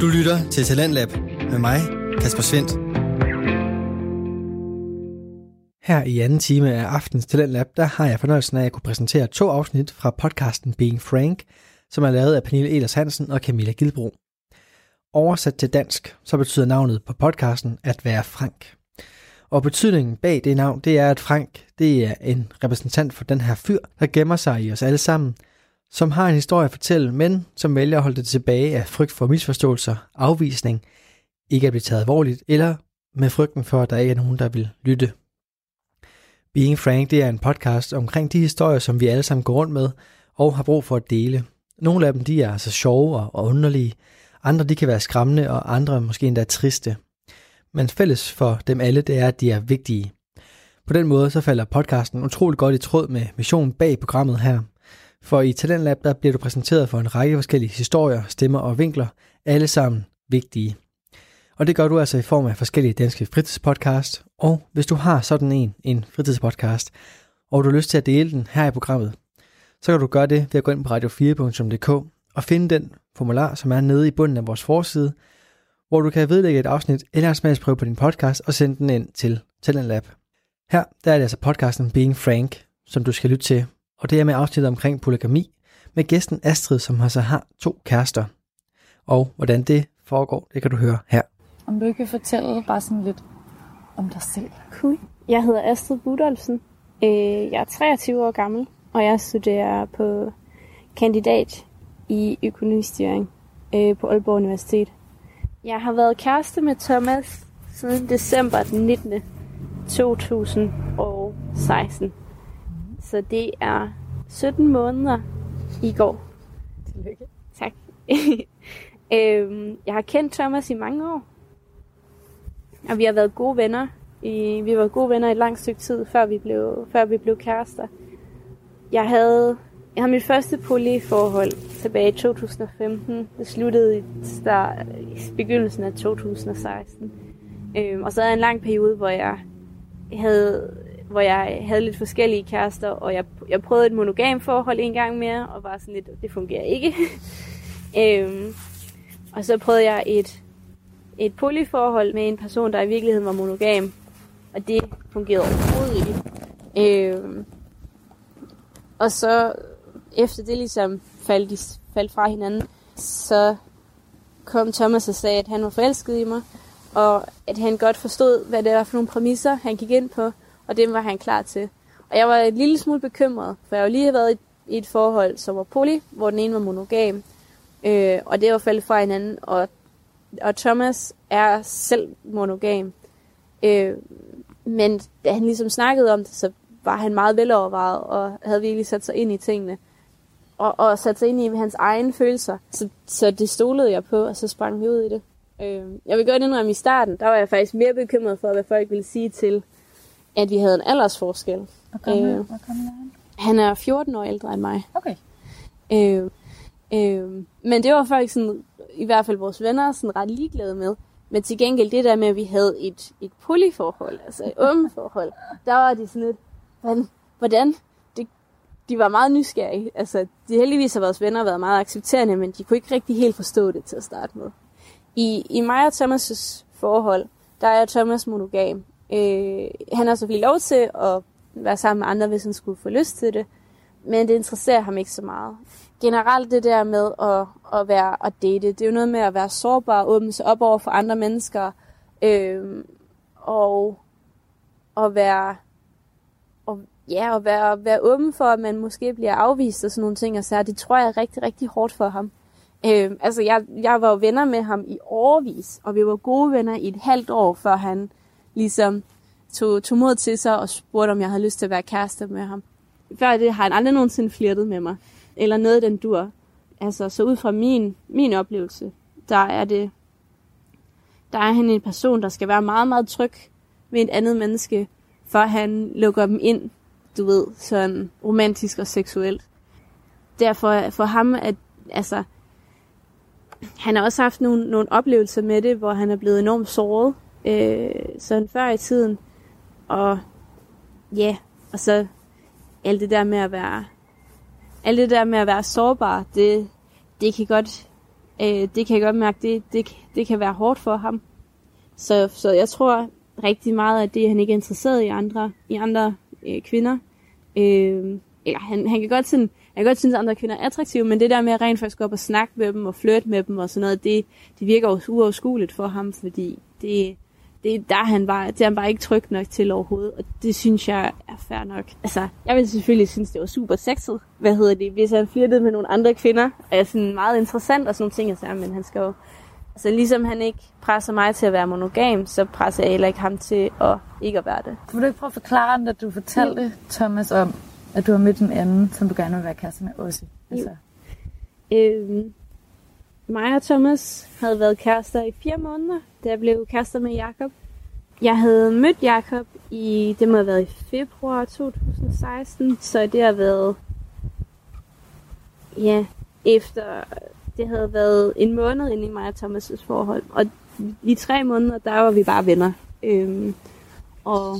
Du lytter til Talentlab med mig, Kasper Svendt. Her i anden time af aftens Talentlab, der har jeg fornøjelsen af at kunne præsentere to afsnit fra podcasten Being Frank, som er lavet af Pernille Elers Hansen og Camilla Gilbro. Oversat til dansk, så betyder navnet på podcasten at være Frank. Og betydningen bag det navn, det er, at Frank det er en repræsentant for den her fyr, der gemmer sig i os alle sammen, som har en historie at fortælle, men som vælger at holde det tilbage af frygt for misforståelser, afvisning, ikke at blive taget alvorligt, eller med frygten for, at der ikke er nogen, der vil lytte. Being Frank, det er en podcast omkring de historier, som vi alle sammen går rundt med og har brug for at dele. Nogle af dem, de er altså sjove og underlige, andre de kan være skræmmende, og andre måske endda triste. Men fælles for dem alle, det er, at de er vigtige. På den måde så falder podcasten utroligt godt i tråd med missionen bag programmet her – for i Talentlab der bliver du præsenteret for en række forskellige historier, stemmer og vinkler, alle sammen vigtige. Og det gør du altså i form af forskellige danske fritidspodcast. Og hvis du har sådan en, en fritidspodcast, og du har lyst til at dele den her i programmet, så kan du gøre det ved at gå ind på radio4.dk og finde den formular, som er nede i bunden af vores forside, hvor du kan vedlægge et afsnit eller en smagsprøve på din podcast og sende den ind til Talentlab. Her der er det altså podcasten Being Frank, som du skal lytte til og det er med afsnittet omkring polygami, med gæsten Astrid, som har så har to kærester. Og hvordan det foregår, det kan du høre her. Om du kan fortælle bare sådan lidt om dig selv. Cool. Jeg hedder Astrid Budolfsen. Øh, jeg er 23 år gammel, og jeg studerer på kandidat i økonomistyring øh, på Aalborg Universitet. Jeg har været kæreste med Thomas siden december den 19. 2016. Så det er 17 måneder i går. Tillykke. Tak. øhm, jeg har kendt Thomas i mange år. Og vi har været gode venner. I, vi var gode venner i et langt stykke tid, før vi blev, før vi blev kærester. Jeg havde, jeg havde mit første polyforhold tilbage i 2015. Det sluttede i, start, i begyndelsen af 2016. Øhm, og så havde jeg en lang periode, hvor jeg havde hvor jeg havde lidt forskellige kærester, og jeg, jeg prøvede et monogam forhold en gang mere, og var sådan lidt, det fungerer ikke. øhm, og så prøvede jeg et, et polyforhold med en person, der i virkeligheden var monogam, og det fungerede overhovedet ikke. Øhm, og så efter det ligesom faldt, de, faldt fra hinanden, så kom Thomas og sagde, at han var forelsket i mig, og at han godt forstod, hvad det var for nogle præmisser, han gik ind på, og det var han klar til. Og jeg var en lille smule bekymret, for jeg har lige havde været i et forhold, som var poly, hvor den ene var monogam, øh, og det var faldet fra hinanden, og, og Thomas er selv monogam. Øh, men da han ligesom snakkede om det, så var han meget velovervejet, og havde virkelig sat sig ind i tingene. Og, og sat sig ind i hans egne følelser. Så, så det stolede jeg på, og så sprang vi ud i det. Øh, jeg vil godt indrømme, i starten, der var jeg faktisk mere bekymret for, hvad folk ville sige til, at vi havde en aldersforskel. Hvor gammel, øh, hvor gammel er han? Han er 14 år ældre end mig. Okay. Øh, øh, men det var faktisk sådan, i hvert fald vores venner sådan ret ligeglade med. Men til gengæld det der med, at vi havde et, et polyforhold, altså et åbent forhold, der var de sådan lidt, hvordan? hvordan? Det, de var meget nysgerrige. Altså, de heldigvis har vores venner været meget accepterende, men de kunne ikke rigtig helt forstå det til at starte med. I, i mig og Thomas' forhold, der er Thomas monogam, Øh, han har selvfølgelig lov til at være sammen med andre, hvis han skulle få lyst til det, men det interesserer ham ikke så meget. Generelt det der med at, at være at date, det er jo noget med at være sårbar og åbne sig op over for andre mennesker, øh, og at være, og, ja, at være, være åben for, at man måske bliver afvist og sådan nogle ting, og så det tror jeg er rigtig, rigtig hårdt for ham. Øh, altså, jeg, jeg var jo venner med ham i årvis, og vi var gode venner i et halvt år, før han ligesom tog, tog mod til sig og spurgte, om jeg havde lyst til at være kæreste med ham. Før det har han aldrig nogensinde flirtet med mig. Eller noget den dur. Altså, så ud fra min, min oplevelse, der er det, der er han en person, der skal være meget, meget tryg ved et andet menneske, for han lukker dem ind, du ved, sådan romantisk og seksuelt. Derfor for ham, at altså, han har også haft nogle, nogle oplevelser med det, hvor han er blevet enormt såret øh, sådan før i tiden. Og ja, og så alt det der med at være alt det der med at være sårbar, det, det kan godt Øh, det kan jeg godt mærke, det, det, det kan være hårdt for ham. Så, så jeg tror rigtig meget, at det, han ikke er interesseret i andre, i andre øh, kvinder. Øh, eller han, han kan godt sådan, jeg kan godt synes, at andre kvinder er attraktive, men det der med at rent faktisk gå op og snakke med dem og flirte med dem og sådan noget, det, det virker jo uoverskueligt for ham, fordi det, det, der er han bare, det er han bare ikke tryg nok til overhovedet, og det synes jeg er fair nok. Altså, jeg vil selvfølgelig synes, det var super sexet, hvad hedder det, hvis han flirtede med nogle andre kvinder, er sådan meget interessant og sådan nogle ting, altså, men han skal jo, altså ligesom han ikke presser mig til at være monogam, så presser jeg heller ikke ham til at ikke at være det. Vil du ikke prøve at forklare, at du fortalte Thomas om, at du har mødt en anden, som du gerne vil være kæreste med også? Altså. Øhm, mig og Thomas havde været kærester i fire måneder, da jeg blev kærester med Jakob. Jeg havde mødt Jakob i, det må have været i februar 2016, så det har været, ja, efter, det havde været en måned inde i mig og Thomas' forhold. Og i tre måneder, der var vi bare venner. Øhm, og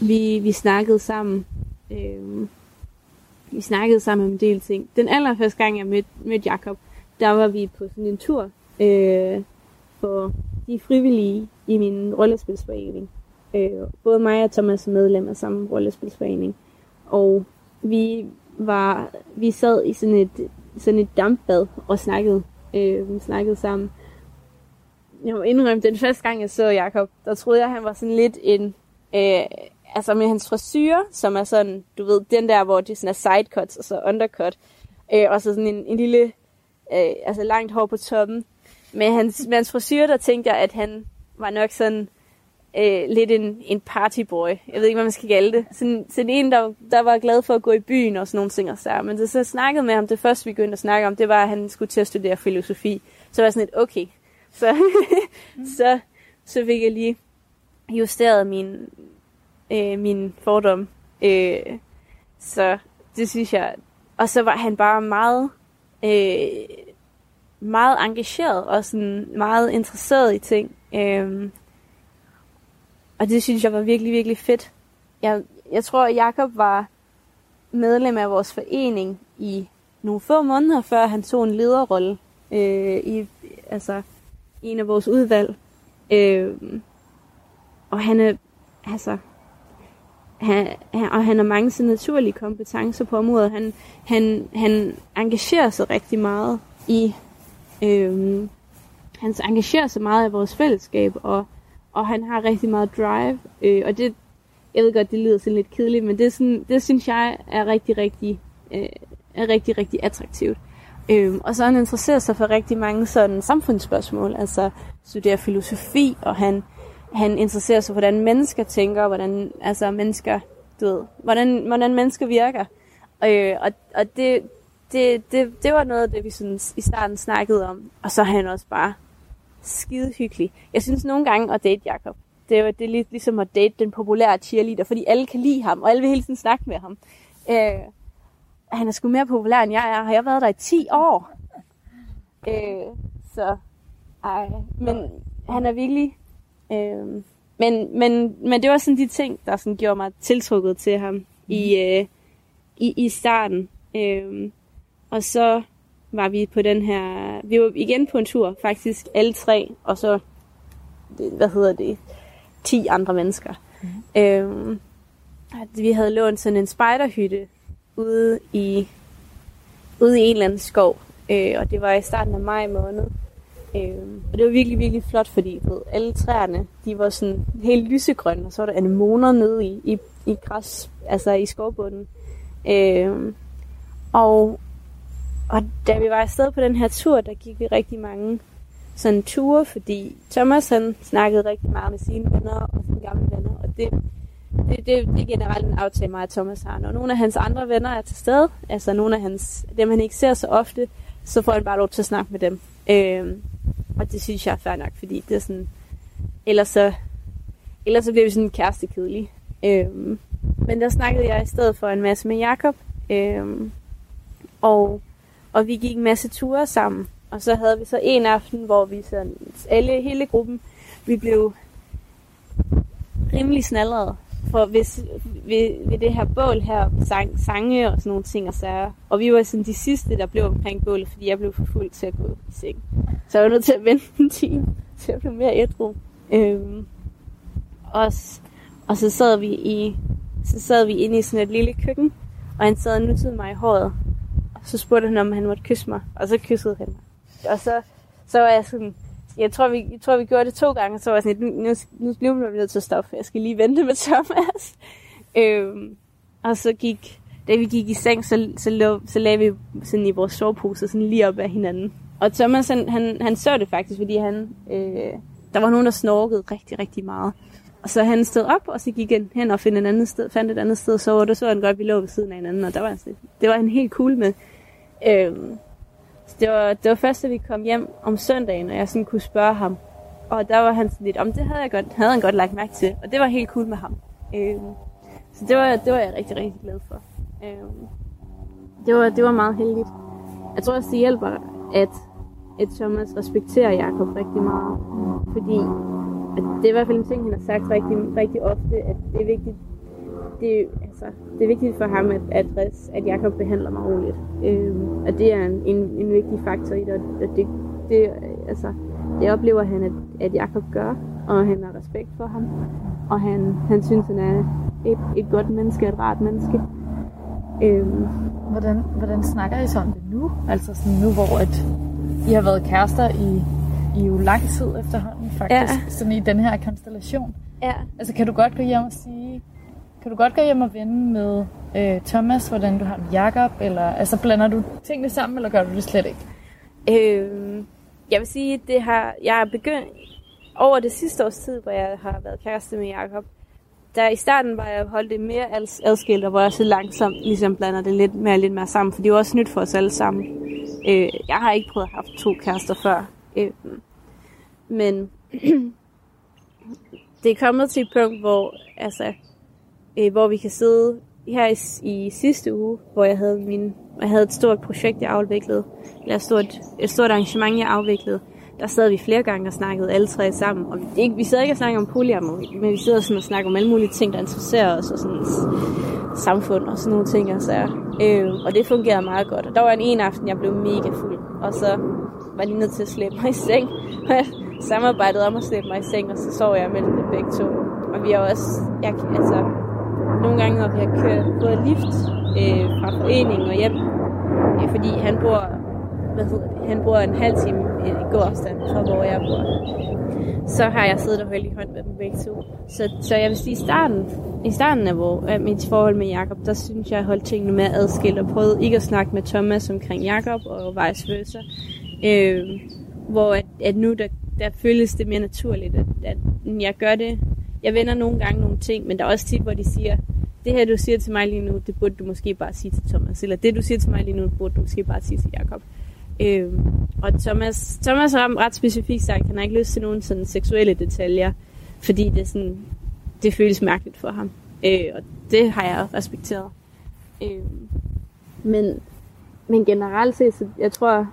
vi, vi snakkede sammen. Øhm, vi snakkede sammen om en del ting. Den allerførste gang, jeg mødte, mødte Jakob, der var vi på sådan en tur øh, for de frivillige i min rollespilsforening. Øh, både mig og Thomas er medlem af samme rollespilsforening. Og vi var, vi sad i sådan et, sådan et dampbad og snakkede, øh, snakkede sammen. Jeg må indrømme, den første gang jeg så Jakob, der troede jeg, han var sådan lidt en, øh, altså med hans frisyr, som er sådan, du ved, den der, hvor det sådan er sidecuts og så undercut, øh, og så sådan en, en lille, øh, altså langt hår på toppen. Med hans, med hans frisyr, der tænkte jeg, at han var nok sådan øh, lidt en, en partyboy. Jeg ved ikke, hvad man skal kalde det. Sådan, sådan en, der, der var glad for at gå i byen og sådan nogle ting og så. Men det så jeg snakkede med ham, det første vi begyndte at snakke om, det var, at han skulle til at studere filosofi. Så var jeg sådan lidt, okay. Så, så, så fik jeg lige justeret min, øh, min fordom. Øh, så det synes jeg. Og så var han bare meget, øh, meget engageret og sådan meget interesseret i ting. Øhm, og det synes jeg var virkelig, virkelig fedt. Jeg, jeg tror, at Jacob var medlem af vores forening i nogle få måneder, før han tog en lederrolle øh, i altså, en af vores udvalg. Øh, og han er, altså, han, han, og han har mange så naturlige kompetencer på området. Han, han, han engagerer sig rigtig meget i, øh, han engagerer sig meget i vores fællesskab, og og han har rigtig meget drive, øh, og det, jeg ved godt, det lyder sådan lidt kedeligt, men det, er sådan, det synes jeg er rigtig, rigtig, øh, er rigtig, rigtig attraktivt. Øhm, og så han interesserer sig for rigtig mange sådan samfundsspørgsmål, altså studerer filosofi, og han, han interesserer sig for, hvordan mennesker tænker, hvordan altså mennesker, du ved, hvordan, hvordan mennesker virker. Øh, og og det, det, det, det var noget af det, vi sådan i starten snakkede om. Og så er han også bare skide hyggelig. Jeg synes nogle gange at date Jakob, det er, det er lidt ligesom at date den populære cheerleader, fordi alle kan lide ham, og alle vil hele tiden snakke med ham. Øh, han er sgu mere populær, end jeg er. Har jeg været der i 10 år? Øh, så, ej. Men han er virkelig... Øh, men, men, men det var sådan de ting, der sådan gjorde mig tiltrukket til ham mm. i, øh, i, i starten. Øh, og så var vi på den her... Vi var igen på en tur, faktisk alle tre, og så, hvad hedder det, 10 andre mennesker. Mm. Øhm, vi havde lånt sådan en spejderhytte ude i, ude i en eller anden skov, øh, og det var i starten af maj måned. Øh, og det var virkelig, virkelig flot, fordi ved, alle træerne, de var sådan helt lysegrønne, og så var der anemoner nede i, i, i græs, altså i skovbunden. Øh, og og da vi var afsted på den her tur, der gik vi rigtig mange sådan ture, fordi Thomas han snakkede rigtig meget med sine venner og sine gamle venner, og det, det, det, det er generelt en aftale mig, at Thomas har. Når nogle af hans andre venner er til stede, altså nogle af hans, dem han ikke ser så ofte, så får han bare lov til at snakke med dem. Øh, og det synes jeg er fair nok, fordi det er sådan, ellers så, ellers så bliver vi sådan kærestekedelige. Øh, men der snakkede jeg i stedet for en masse med Jakob, øh, og og vi gik en masse ture sammen. Og så havde vi så en aften, hvor vi sådan, alle, hele gruppen, vi blev rimelig snallerede. for hvis, ved, ved det her bål her, sang, sange og sådan nogle ting og sager. Og vi var sådan de sidste, der blev omkring bålet, fordi jeg blev for fuld til at gå i seng. Så jeg var nødt til at vente en time, til jeg blev mere ædru. Øhm, og, og så sad vi i så sad vi inde i sådan et lille køkken, og han sad og nuttede mig i håret. Så spurgte han, om han måtte kysse mig, og så kyssede han mig. Og så, så var jeg sådan, jeg tror, vi, jeg tror, vi gjorde det to gange, så var jeg sådan, nu, nu, nu bliver vi nødt til at stoppe, jeg skal lige vente med Thomas. øhm, og så gik, da vi gik i seng, så, så, lå, så lagde vi sådan i vores sovepose sådan lige op af hinanden. Og Thomas, han, han, han så det faktisk, fordi han, øh, der var nogen, der snorkede rigtig, rigtig meget. Og så han stod op, og så gik han hen og fandt et andet sted, fandt et andet sted og sov, og der så han godt, at vi lå ved siden af hinanden, og der var det var han helt cool med. Øhm, så det var, det var først, da vi kom hjem om søndagen, og jeg sådan kunne spørge ham. Og der var han sådan lidt, om det havde, jeg godt, havde han godt lagt mærke til, og det var helt cool med ham. Øhm, så det var, det var jeg rigtig, rigtig glad for. Øhm, det, var, det var meget heldigt. Jeg tror også, det hjælper, at, at Thomas respekterer Jakob rigtig meget. Fordi at det er i hvert fald en ting, han har sagt rigtig, rigtig ofte, at det er vigtigt, det, altså, det er vigtigt for ham, at, at, at Jacob behandler mig ordentligt. Øhm, at det er en, en, en vigtig faktor i det, og det, det, altså, det oplever han, at, at Jacob gør, og han har respekt for ham, og han, han synes, han er et, et godt menneske, et rart menneske. Øhm. Hvordan, hvordan snakker I så om det nu? Altså sådan nu, hvor at I har været kærester i, i jo lang tid efterhånden, faktisk, ja. sådan i den her konstellation. Ja. Altså kan du godt gå hjem og sige, kan du godt gå hjem og vende med øh, Thomas, hvordan du har med Jacob, eller altså blander du tingene sammen, eller gør du det slet ikke? Øh, jeg vil sige, det har, jeg er begyndt over det sidste års tid, hvor jeg har været kæreste med Jacob. Der i starten var jeg holdt det mere adskilt, og hvor jeg så langsomt ligesom blander det lidt mere, lidt mere sammen, for det er jo også nyt for os alle sammen. Øh, jeg har ikke prøvet at have to kærester før. Øh, men det er kommet til et punkt, hvor altså, øh, hvor vi kan sidde her i, i sidste uge, hvor jeg havde, min, jeg havde et stort projekt, jeg afviklede, eller et stort, et stort arrangement, jeg afviklede. Der sad vi flere gange og snakkede alle tre sammen. Og vi, ikke, vi sad ikke og snakkede om polyamor, men vi sidder sådan og snakker om alle mulige ting, der interesserer os, og sådan samfund og sådan nogle ting. Altså. Øh, og det fungerede meget godt. Og der var en en aften, jeg blev mega fuld, og så var lige nødt til at slæbe mig i seng. Samarbejdet om at slæbe mig i seng, og så sov jeg mellem dem begge to. Og vi har også, jeg, altså, nogle gange, når vi har kørt gået lift øh, fra foreningen og hjem, øh, fordi han bor, hvad hedder det, han bor en halv time øh, i afstand fra, hvor jeg bor. Så har jeg siddet og holdt i hånd med dem begge to. Så, så jeg vil sige, i starten, i starten af, hvor, af mit forhold med Jakob, der synes jeg, jeg holdt tingene med adskilt og prøvede ikke at snakke med Thomas omkring Jakob og vice versa. Øh, hvor at, at nu der, der føles det mere naturligt, at, at jeg gør det jeg vender nogle gange nogle ting, men der er også tit, hvor de siger, det her, du siger til mig lige nu, det burde du måske bare sige til Thomas. Eller det, du siger til mig lige nu, burde du måske bare sige til Jakob. Øh, og Thomas, Thomas har ret specifikt sagt, at han har ikke lyst til nogen sådan seksuelle detaljer, fordi det, sådan, det føles mærkeligt for ham. Øh, og det har jeg respekteret. Øh, men, men generelt set, så jeg tror,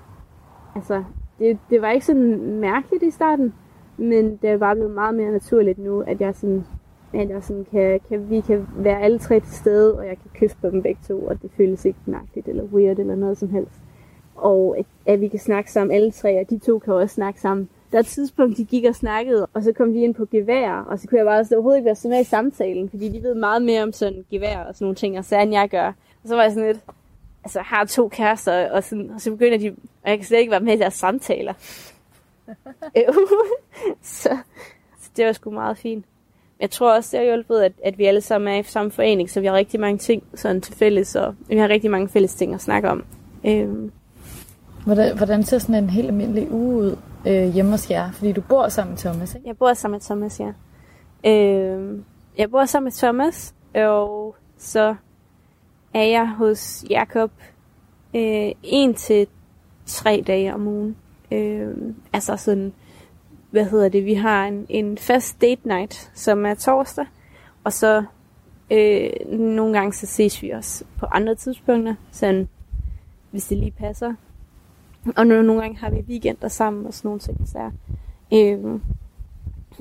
altså, det, det var ikke sådan mærkeligt i starten. Men det er bare blevet meget mere naturligt nu, at jeg sådan, at jeg sådan kan, kan, vi kan være alle tre til stede, og jeg kan kysse på dem begge to, og det føles ikke mærkeligt eller weird eller noget som helst. Og at, at vi kan snakke sammen alle tre, og de to kan også snakke sammen. Der er et tidspunkt, de gik og snakkede, og så kom de ind på gevær, og så kunne jeg bare overhovedet ikke være så med i samtalen, fordi de ved meget mere om sådan gevær og sådan nogle ting, og så end jeg gør. Og så var jeg sådan lidt, altså har to kærester, og, sådan, og så begynder de, og jeg kan slet ikke være med i deres samtaler. så, så det var sgu meget fint. Jeg tror også, det har hjulpet, at, at vi alle sammen er i samme forening, så vi har rigtig mange ting sådan til fælles, og vi har rigtig mange fælles ting at snakke om. Øhm. Hvordan, hvordan ser sådan en helt almindelig uge ud øh, hjemme hos jer? Fordi du bor sammen med Thomas, ikke? Jeg bor sammen med Thomas, ja. Øhm, jeg bor sammen med Thomas, og så er jeg hos Jakob øh, en til tre dage om ugen. Øh, altså sådan, hvad hedder det, vi har en, en fast date night, som er torsdag, og så øh, nogle gange så ses vi også på andre tidspunkter, sådan, hvis det lige passer. Og nu, nogle gange har vi weekender sammen og sådan nogle ting. Så, øh,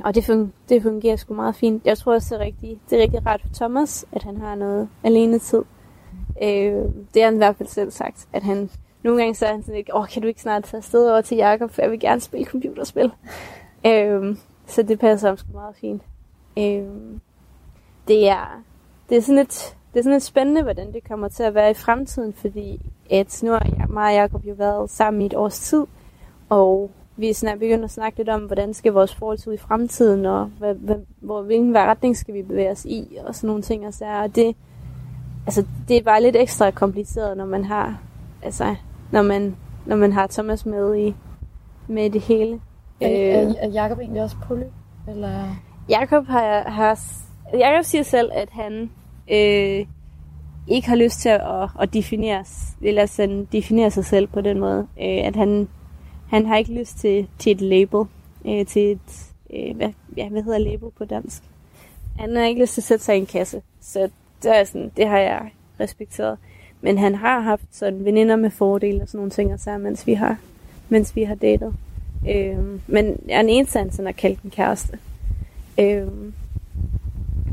og det, fun- det fungerer sgu meget fint. Jeg tror også, det er rigtig, det er rigtig rart for Thomas, at han har noget alene tid. Øh, det har han i hvert fald selv sagt, at han nogle gange så er han sådan lidt, åh, kan du ikke snart tage afsted over til Jakob, for jeg vil gerne spille computerspil. øh, så det passer ham sgu meget fint. Øh, det er, det er sådan et, det er sådan lidt spændende, hvordan det kommer til at være i fremtiden, fordi at nu har jeg, mig og Jacob jo været sammen i et års tid, og vi er snart begyndt at snakke lidt om, hvordan skal vores forhold se ud i fremtiden, og hvad, hvad, hvor, hvilken retning skal vi bevæge os i, og sådan nogle ting. Og, så, og det, altså, det er bare lidt ekstra kompliceret, når man har, altså, når man, når man har Thomas med i med det hele. Er, er, er Jacob egentlig også poly? Eller? Jakob har, har Jakob siger selv, at han øh, ikke har lyst til at, at definere, eller sådan, definere sig selv på den måde. Øh, at han, han har ikke lyst til, til et label, øh, til et, øh, hvad, ja, hvad hedder label på dansk? Han har ikke lyst til at sætte sig i en kasse, så det, er sådan, det har jeg respekteret. Men han har haft sådan veninder med fordele og sådan nogle ting, og så, mens vi har, mens vi har datet. Øh, men jeg er den eneste, han sådan har kaldt en kæreste. Øh,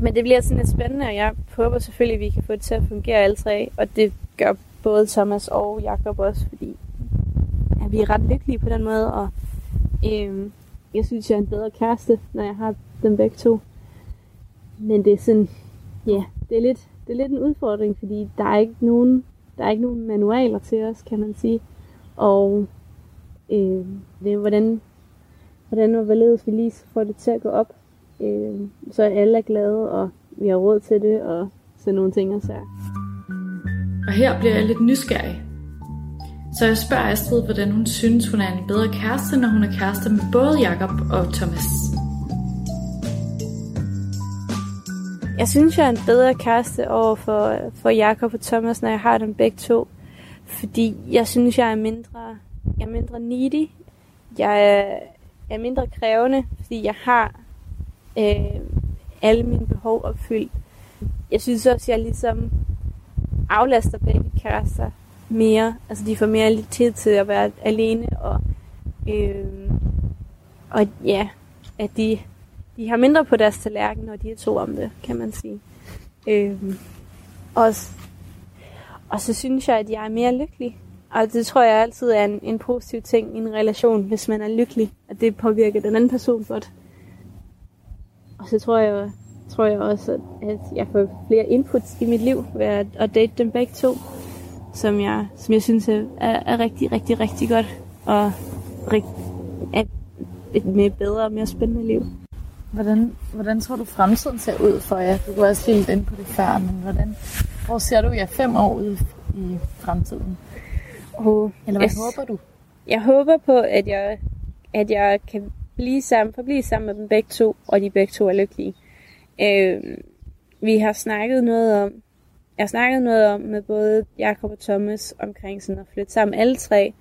men det bliver sådan lidt spændende, og jeg håber selvfølgelig, at vi kan få det til at fungere alle tre. Og det gør både Thomas og Jakob også, fordi ja, vi er ret lykkelige på den måde. Og øhm, jeg synes, jeg er en bedre kæreste, når jeg har dem begge to. Men det er sådan, ja, det er lidt, det er lidt en udfordring, fordi der er ikke nogen, der er ikke nogen manualer til os, kan man sige. Og øh, det er, hvordan, hvordan og hvorledes vi lige får det til at gå op øh, så er alle er glade, og vi har råd til det, og sådan nogle ting og så. Og her bliver jeg lidt nysgerrig. Så jeg spørger Astrid, hvordan hun synes, hun er en bedre kæreste, når hun er kæreste med både Jakob og Thomas. Jeg synes, jeg er en bedre kæreste over for, for Jakob og Thomas, når jeg har dem begge to. Fordi jeg synes, jeg er mindre, jeg er mindre needy. Jeg er, er mindre krævende, fordi jeg har øh, alle mine behov opfyldt. Jeg synes også, jeg ligesom aflaster begge kærester mere. Altså, de får mere tid til at være alene, og, øh, og ja, at de, de har mindre på deres tallerken, når de er to om det, kan man sige. Øhm, og, og så synes jeg, at jeg er mere lykkelig. Og det tror jeg altid er en, en positiv ting i en relation, hvis man er lykkelig. At det påvirker den anden person godt. Og så tror jeg, tror jeg også, at jeg får flere inputs i mit liv ved at, at date dem begge to, som jeg, som jeg synes er, er rigtig, rigtig, rigtig godt, og er et mere bedre og mere spændende liv. Hvordan, hvordan tror du fremtiden ser ud for jer? Du kunne også helt ind på det før, men hvordan, hvor ser du jer fem år ud i fremtiden? Oh, Eller hvad jeg, håber du? Jeg håber på, at jeg, at jeg kan blive sammen, blive sammen med dem begge to, og de begge to er lykkelige. Øh, vi har snakket noget om, jeg har snakket noget om med både Jakob og Thomas omkring sådan at flytte sammen alle tre.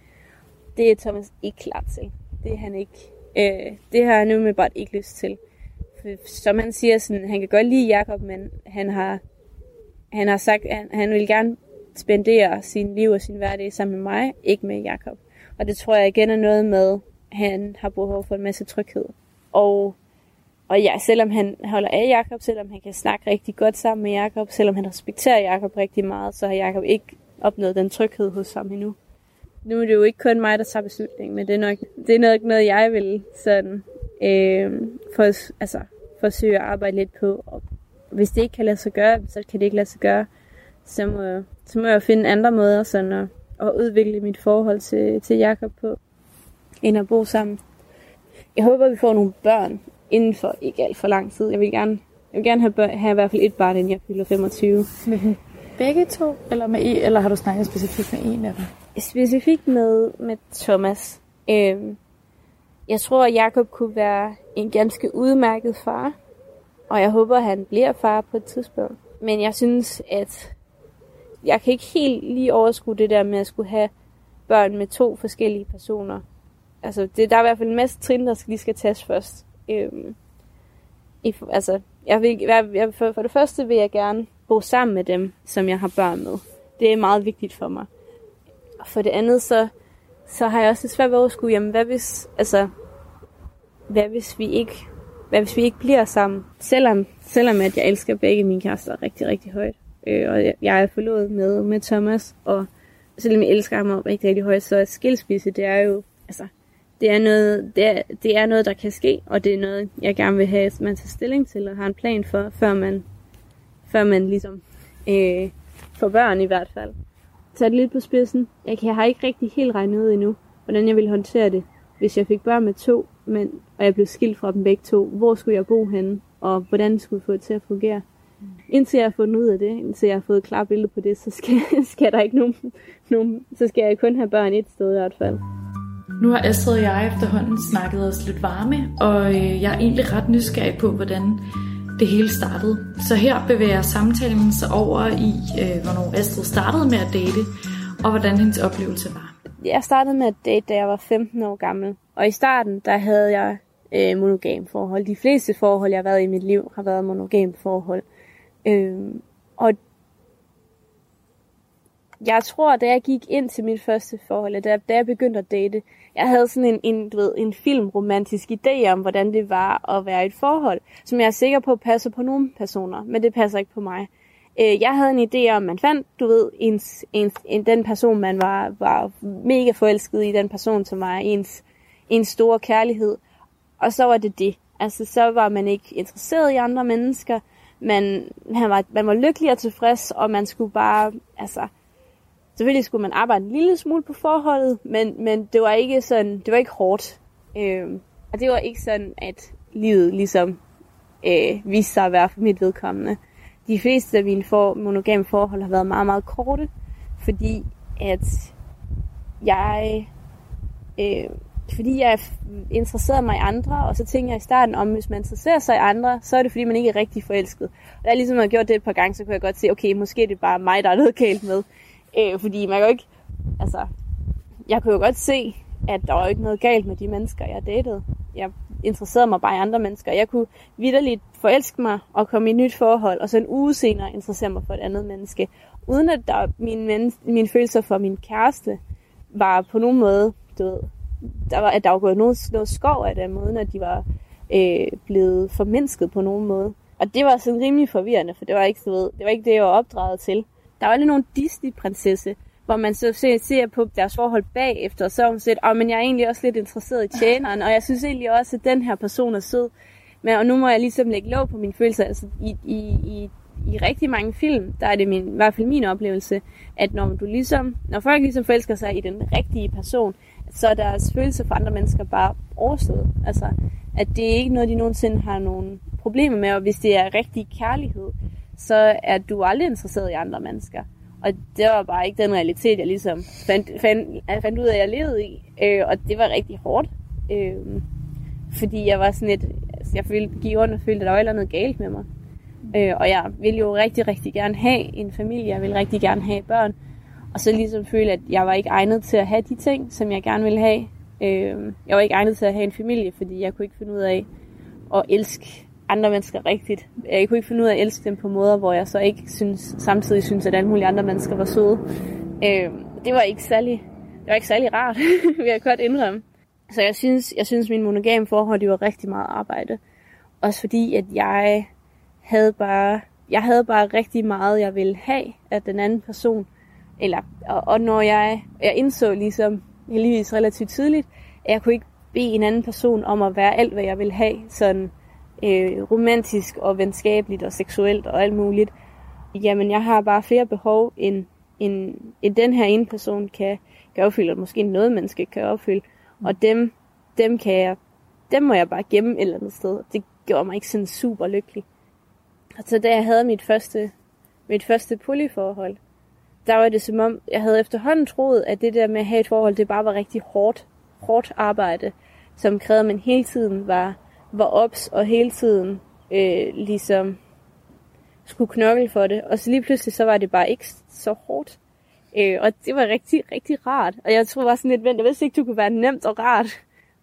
Det er Thomas ikke klar til. Det er han ikke. Øh, det har han bare ikke lyst til. Som han siger, sådan, han kan godt lide Jakob, men han har, han har sagt, at han, han vil gerne spendere sin liv og sin hverdag sammen med mig, ikke med Jakob. Og det tror jeg igen er noget med, han har behov for en masse tryghed. Og, og ja, selvom han holder af Jakob, selvom han kan snakke rigtig godt sammen med Jakob, selvom han respekterer Jakob rigtig meget, så har Jakob ikke opnået den tryghed hos ham endnu. Nu er det jo ikke kun mig, der tager beslutningen, men det er nok, det er nok noget, jeg vil sådan, øh, for, altså, forsøge at arbejde lidt på. Og hvis det ikke kan lade sig gøre, så kan det ikke lade sig gøre. Så må, så må jeg finde andre måder sådan at, at udvikle mit forhold til, til Jakob på end at bo sammen. Jeg håber, vi får nogle børn inden for ikke alt for lang tid. Jeg vil gerne, jeg vil gerne have, børn, have i hvert fald et barn, inden jeg fylder 25. Med dem begge to, eller, med eller har du snakket specifikt med en af dem? Specifikt med, med Thomas. Øhm, jeg tror, at Jacob kunne være en ganske udmærket far. Og jeg håber, at han bliver far på et tidspunkt. Men jeg synes, at jeg kan ikke helt lige overskue det der med at skulle have børn med to forskellige personer altså, det, der er i hvert fald en masse trin, der skal, lige skal tages først. Øhm, i, altså, jeg vil, jeg, jeg, for, for det første vil jeg gerne bo sammen med dem, som jeg har børn med. Det er meget vigtigt for mig. Og for det andet, så, så har jeg også svært ved at overskue, jamen hvad hvis, altså, hvad hvis vi ikke hvad hvis vi ikke bliver sammen? Selvom, selvom at jeg elsker begge mine kærester rigtig, rigtig højt. Øh, og jeg, jeg er forlovet med, med Thomas, og selvom jeg elsker ham rigtig, rigtig højt, så er skilsmisse, det er jo, altså, det er, noget, det, er, det er noget, der kan ske, og det er noget, jeg gerne vil have, at man tager stilling til og har en plan for, før man, før man ligesom øh, får børn i hvert fald sat lidt på spidsen. Jeg, kan, jeg har ikke rigtig helt regnet ud endnu, hvordan jeg ville håndtere det, hvis jeg fik børn med to mænd, og jeg blev skilt fra dem begge to. Hvor skulle jeg bo henne, og hvordan skulle jeg få det til at fungere? Indtil jeg har fundet ud af det, indtil jeg har fået et klart billede på det, så skal, skal der ikke nogen, nogen, så skal jeg kun have børn et sted i hvert fald. Nu har Astrid og jeg efterhånden snakket os lidt varme, og øh, jeg er egentlig ret nysgerrig på, hvordan det hele startede. Så her bevæger samtalen sig over i, øh, hvornår Astrid startede med at date, og hvordan hendes oplevelse var. Jeg startede med at date, da jeg var 15 år gammel. Og i starten, der havde jeg øh, monogam forhold. De fleste forhold, jeg har været i mit liv, har været monogam forhold. Øh, og jeg tror, da jeg gik ind til mit første forhold, da, da jeg begyndte at date, jeg havde sådan en, en, du ved, en filmromantisk idé om, hvordan det var at være i et forhold, som jeg er sikker på passer på nogle personer, men det passer ikke på mig. Øh, jeg havde en idé om, man fandt, du ved, ens, ens, en, den person, man var, var mega forelsket i, den person, som var ens, ens store kærlighed. Og så var det det. Altså, så var man ikke interesseret i andre mennesker. Man, man, var, man var lykkelig og tilfreds, og man skulle bare, altså, Selvfølgelig skulle man arbejde en lille smule på forholdet, men, men det var ikke sådan, det var ikke hårdt. Øh, og det var ikke sådan, at livet ligesom øh, viste sig at være for mit vedkommende. De fleste af mine for, monogame forhold har været meget, meget korte, fordi at jeg, øh, fordi jeg interesserede mig i andre, og så tænkte jeg i starten om, hvis man interesserer sig i andre, så er det fordi, man ikke er rigtig forelsket. Og da jeg ligesom har gjort det et par gange, så kunne jeg godt se, okay, måske er det bare mig, der er noget galt med. Øh, fordi man kan jo ikke, altså, jeg kunne jo godt se, at der var ikke noget galt med de mennesker, jeg datede. Jeg interesserede mig bare i andre mennesker. Jeg kunne vidderligt forelske mig og komme i et nyt forhold, og så en uge senere interessere mig for et andet menneske. Uden at der, min, men, mine følelser for min kæreste var på nogen måde, du ved, der var, at der var gået noget, noget skov af dem, uden at de var øh, blevet formindsket på nogen måde. Og det var sådan rimelig forvirrende, for det var ikke, du ved, det var ikke det, jeg var opdraget til. Der var aldrig nogen Disney-prinsesse, hvor man så ser på deres forhold bagefter, og så har hun set, oh, men jeg er egentlig også lidt interesseret i tjeneren, og jeg synes egentlig også, at den her person er sød. Men, og nu må jeg ligesom lægge lov på mine følelser. Altså, i, i, i, i rigtig mange film, der er det min, i hvert fald min oplevelse, at når du ligesom, når folk ligesom forelsker sig i den rigtige person, så er deres følelser for andre mennesker bare overstået. Altså, at det er ikke noget, de nogensinde har nogen problemer med, og hvis det er rigtig kærlighed, så er du aldrig interesseret i andre mennesker. Og det var bare ikke den realitet, jeg ligesom fandt, fandt, fandt ud af, at jeg levede i. Øh, og det var rigtig hårdt. Øh, fordi jeg var sådan et, altså jeg følte, gik rundt og følte, at der var noget galt med mig. Øh, og jeg ville jo rigtig, rigtig gerne have en familie. Jeg ville rigtig gerne have børn. Og så ligesom føle, at jeg var ikke egnet til at have de ting, som jeg gerne ville have. Øh, jeg var ikke egnet til at have en familie, fordi jeg kunne ikke finde ud af at elske andre mennesker rigtigt. Jeg kunne ikke finde ud af at elske dem på måder, hvor jeg så ikke synes, samtidig synes, at alle mulige andre mennesker var søde. Øh, det var ikke særlig, det var ikke særlig rart, vil jeg godt indrømme. Så jeg synes, jeg synes min monogame forhold, det var rigtig meget arbejde. Også fordi, at jeg havde bare, jeg havde bare rigtig meget, jeg ville have af den anden person. Eller, og, og når jeg, jeg indså ligesom, heldigvis relativt tidligt, at jeg kunne ikke bede en anden person om at være alt, hvad jeg ville have, sådan øh, romantisk og venskabeligt og seksuelt og alt muligt, jamen jeg har bare flere behov, end, end, end den her ene person kan, kan opfylde, og måske noget menneske kan opfylde. Og dem, dem, kan jeg, dem må jeg bare gemme et eller andet sted. Det gjorde mig ikke sådan super lykkelig. Og så da jeg havde mit første, mit første polyforhold, der var det som om, jeg havde efterhånden troet, at det der med at have et forhold, det bare var rigtig hårdt, hårdt arbejde, som krævede, at man hele tiden var var ops og hele tiden øh, ligesom skulle knokle for det. Og så lige pludselig, så var det bare ikke så hårdt. Øh, og det var rigtig, rigtig rart. Og jeg tror var sådan lidt, vent, jeg vidste ikke, du kunne være nemt og rart.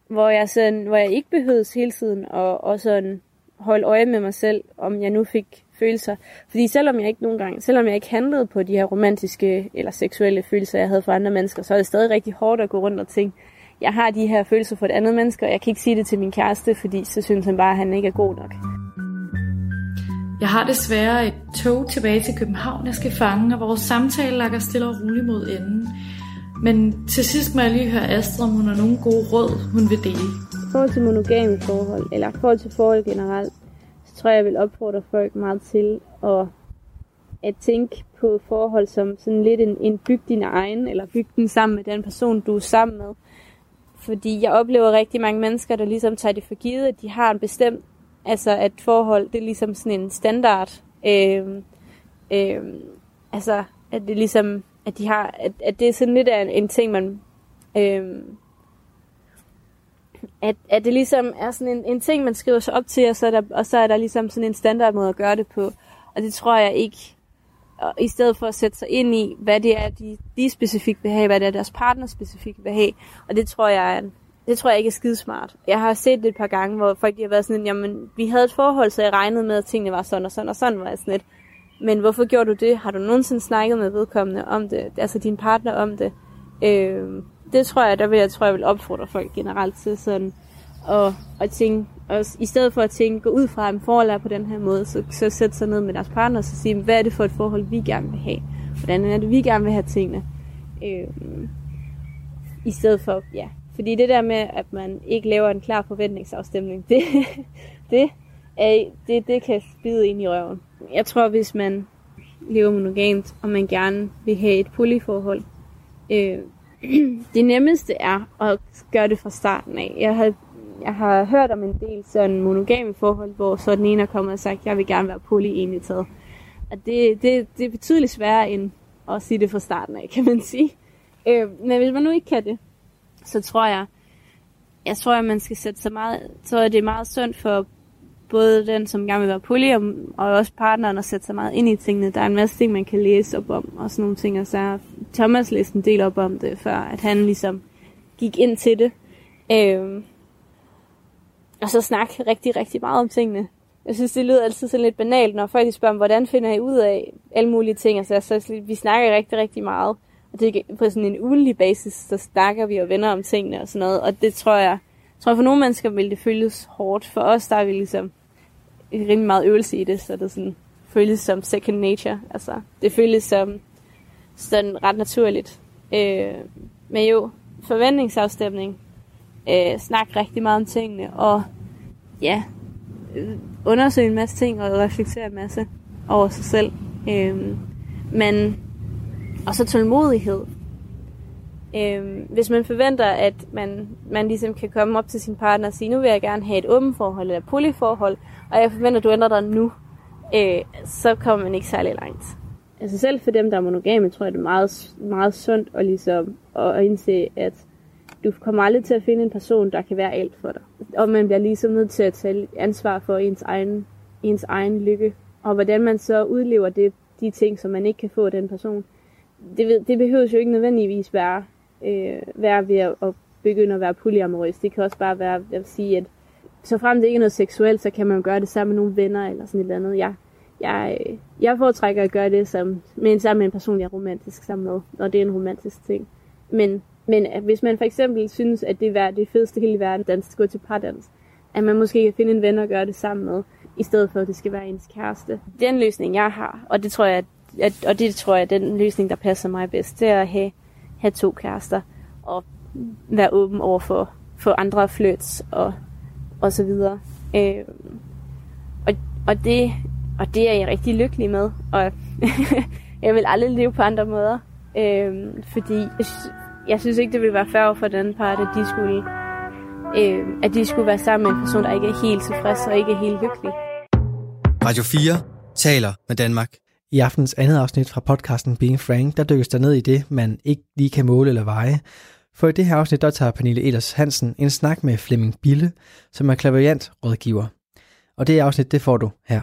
Hvor jeg, sådan, hvor jeg ikke behøvede hele tiden at og sådan holde øje med mig selv, om jeg nu fik følelser. Fordi selvom jeg ikke nogen gange, selvom jeg ikke handlede på de her romantiske eller seksuelle følelser, jeg havde for andre mennesker, så er det stadig rigtig hårdt at gå rundt og tænke, jeg har de her følelser for et andet menneske, og jeg kan ikke sige det til min kæreste, fordi så synes han bare, at han ikke er god nok. Jeg har desværre et tog tilbage til København, jeg skal fange, og vores samtale lakker stille og roligt mod enden. Men til sidst må jeg lige høre Astrid, om hun har nogle gode råd, hun vil dele. I forhold til monogame forhold, eller i forhold til forhold generelt, så tror jeg, jeg vil opfordre folk meget til at, at tænke på forhold som sådan lidt en, en byg din egen, eller byg den sammen med den person, du er sammen med. Fordi jeg oplever rigtig mange mennesker, der ligesom tager det for givet, at de har en bestemt, altså at forhold, det er ligesom sådan en standard. Øh, øh, altså, at det ligesom, at de har, at, at det er sådan lidt af en, en ting, man, øh, at, at det ligesom er sådan en, en ting, man skriver sig op til, og så, er der, og så er der ligesom sådan en standard måde at gøre det på. Og det tror jeg ikke, og i stedet for at sætte sig ind i, hvad det er, de, de specifikt vil have, hvad det er, deres partner specifikt vil have. Og det tror jeg, det tror jeg ikke er skidesmart. Jeg har set det et par gange, hvor folk har været sådan, jamen, vi havde et forhold, så jeg regnede med, at tingene var sådan og sådan, og sådan var jeg sådan lidt. Men hvorfor gjorde du det? Har du nogensinde snakket med vedkommende om det? Altså din partner om det? Øh, det tror jeg, der vil jeg, tror jeg vil opfordre folk generelt til sådan at, at tænke, og i stedet for at tænke, gå ud fra en forhold på den her måde, så, så sætte sig ned med deres partner og så sige, hvad er det for et forhold, vi gerne vil have? Hvordan er det, vi gerne vil have tingene? Øh, I stedet for, ja. Fordi det der med, at man ikke laver en klar forventningsafstemning, det, det, er, det, det kan spide ind i røven. Jeg tror, hvis man lever monogamt, og man gerne vil have et polyforhold, øh, det nemmeste er at gøre det fra starten af. Jeg har, jeg har hørt om en del sådan monogame forhold, hvor så den ene er kommet og sagt, jeg vil gerne være poly egentlig taget. Og det, det, det er betydeligt sværere end at sige det fra starten af, kan man sige. Øh, men hvis man nu ikke kan det, så tror jeg, jeg tror, at man skal sætte sig meget, så er det meget sundt for både den, som gerne vil være poly, og også partneren at sætte sig meget ind i tingene. Der er en masse ting, man kan læse op om, og sådan nogle ting. Og så har Thomas læst en del op om det, før at han ligesom gik ind til det. Øh, og så snakke rigtig, rigtig meget om tingene. Jeg synes, det lyder altid sådan lidt banalt, når folk spørger, hvordan finder I ud af alle mulige ting. Altså, så vi snakker rigtig, rigtig meget. Og det er på sådan en ugenlig basis, så snakker vi og venner om tingene og sådan noget. Og det tror jeg, tror jeg for nogle mennesker vil det føles hårdt. For os, der er vi ligesom rimelig meget øvelse i det, så det sådan, føles som second nature. Altså, det føles som sådan ret naturligt. Øh, men jo, forventningsafstemning, øh, snak rigtig meget om tingene, og ja, øh, undersøge en masse ting og reflektere en masse over sig selv. Øh, men, og så tålmodighed. Øh, hvis man forventer, at man, man ligesom kan komme op til sin partner og sige, nu vil jeg gerne have et åbent forhold eller et polyforhold, og jeg forventer, at du ændrer dig nu, øh, så kommer man ikke særlig langt. Altså selv for dem, der er monogame, tror jeg, det er meget, meget sundt at, ligesom, at indse, at du kommer aldrig til at finde en person, der kan være alt for dig. Og man bliver ligesom nødt til at tage ansvar for ens egen, ens egen lykke. Og hvordan man så udlever det, de ting, som man ikke kan få af den person. Det, det behøver jo ikke nødvendigvis være, øh, være ved at, at begynde at være polyamorøs. Det kan også bare være at sige, at så frem det ikke er noget seksuelt, så kan man gøre det sammen med nogle venner eller sådan et eller andet. Jeg, jeg, øh, jeg foretrækker at gøre det som, men sammen med en person, jeg er romantisk sammen med, og det er en romantisk ting. Men, men at hvis man for eksempel synes, at det er det fedeste hele verden, dans, gå til pardans, at man måske kan finde en ven og gøre det sammen med, i stedet for at det skal være ens kæreste. Den løsning, jeg har, og det tror jeg, at, og det tror jeg, den løsning, der passer mig bedst, det er at have, have to kærester og være åben over for, for andre flirts og og så videre. Øh, og, og, det, og det er jeg rigtig lykkelig med, og jeg vil aldrig leve på andre måder, øh, fordi jeg, synes ikke, det ville være fair for den part, at de skulle, øh, at de skulle være sammen med en person, der ikke er helt tilfreds og ikke er helt lykkelig. Radio 4 taler med Danmark. I aftens andet afsnit fra podcasten Being Frank, der dykkes der ned i det, man ikke lige kan måle eller veje, for i det her afsnit, der tager Pernille Elers Hansen en snak med Flemming Bille, som er klaverjant rådgiver. Og det afsnit, det får du her.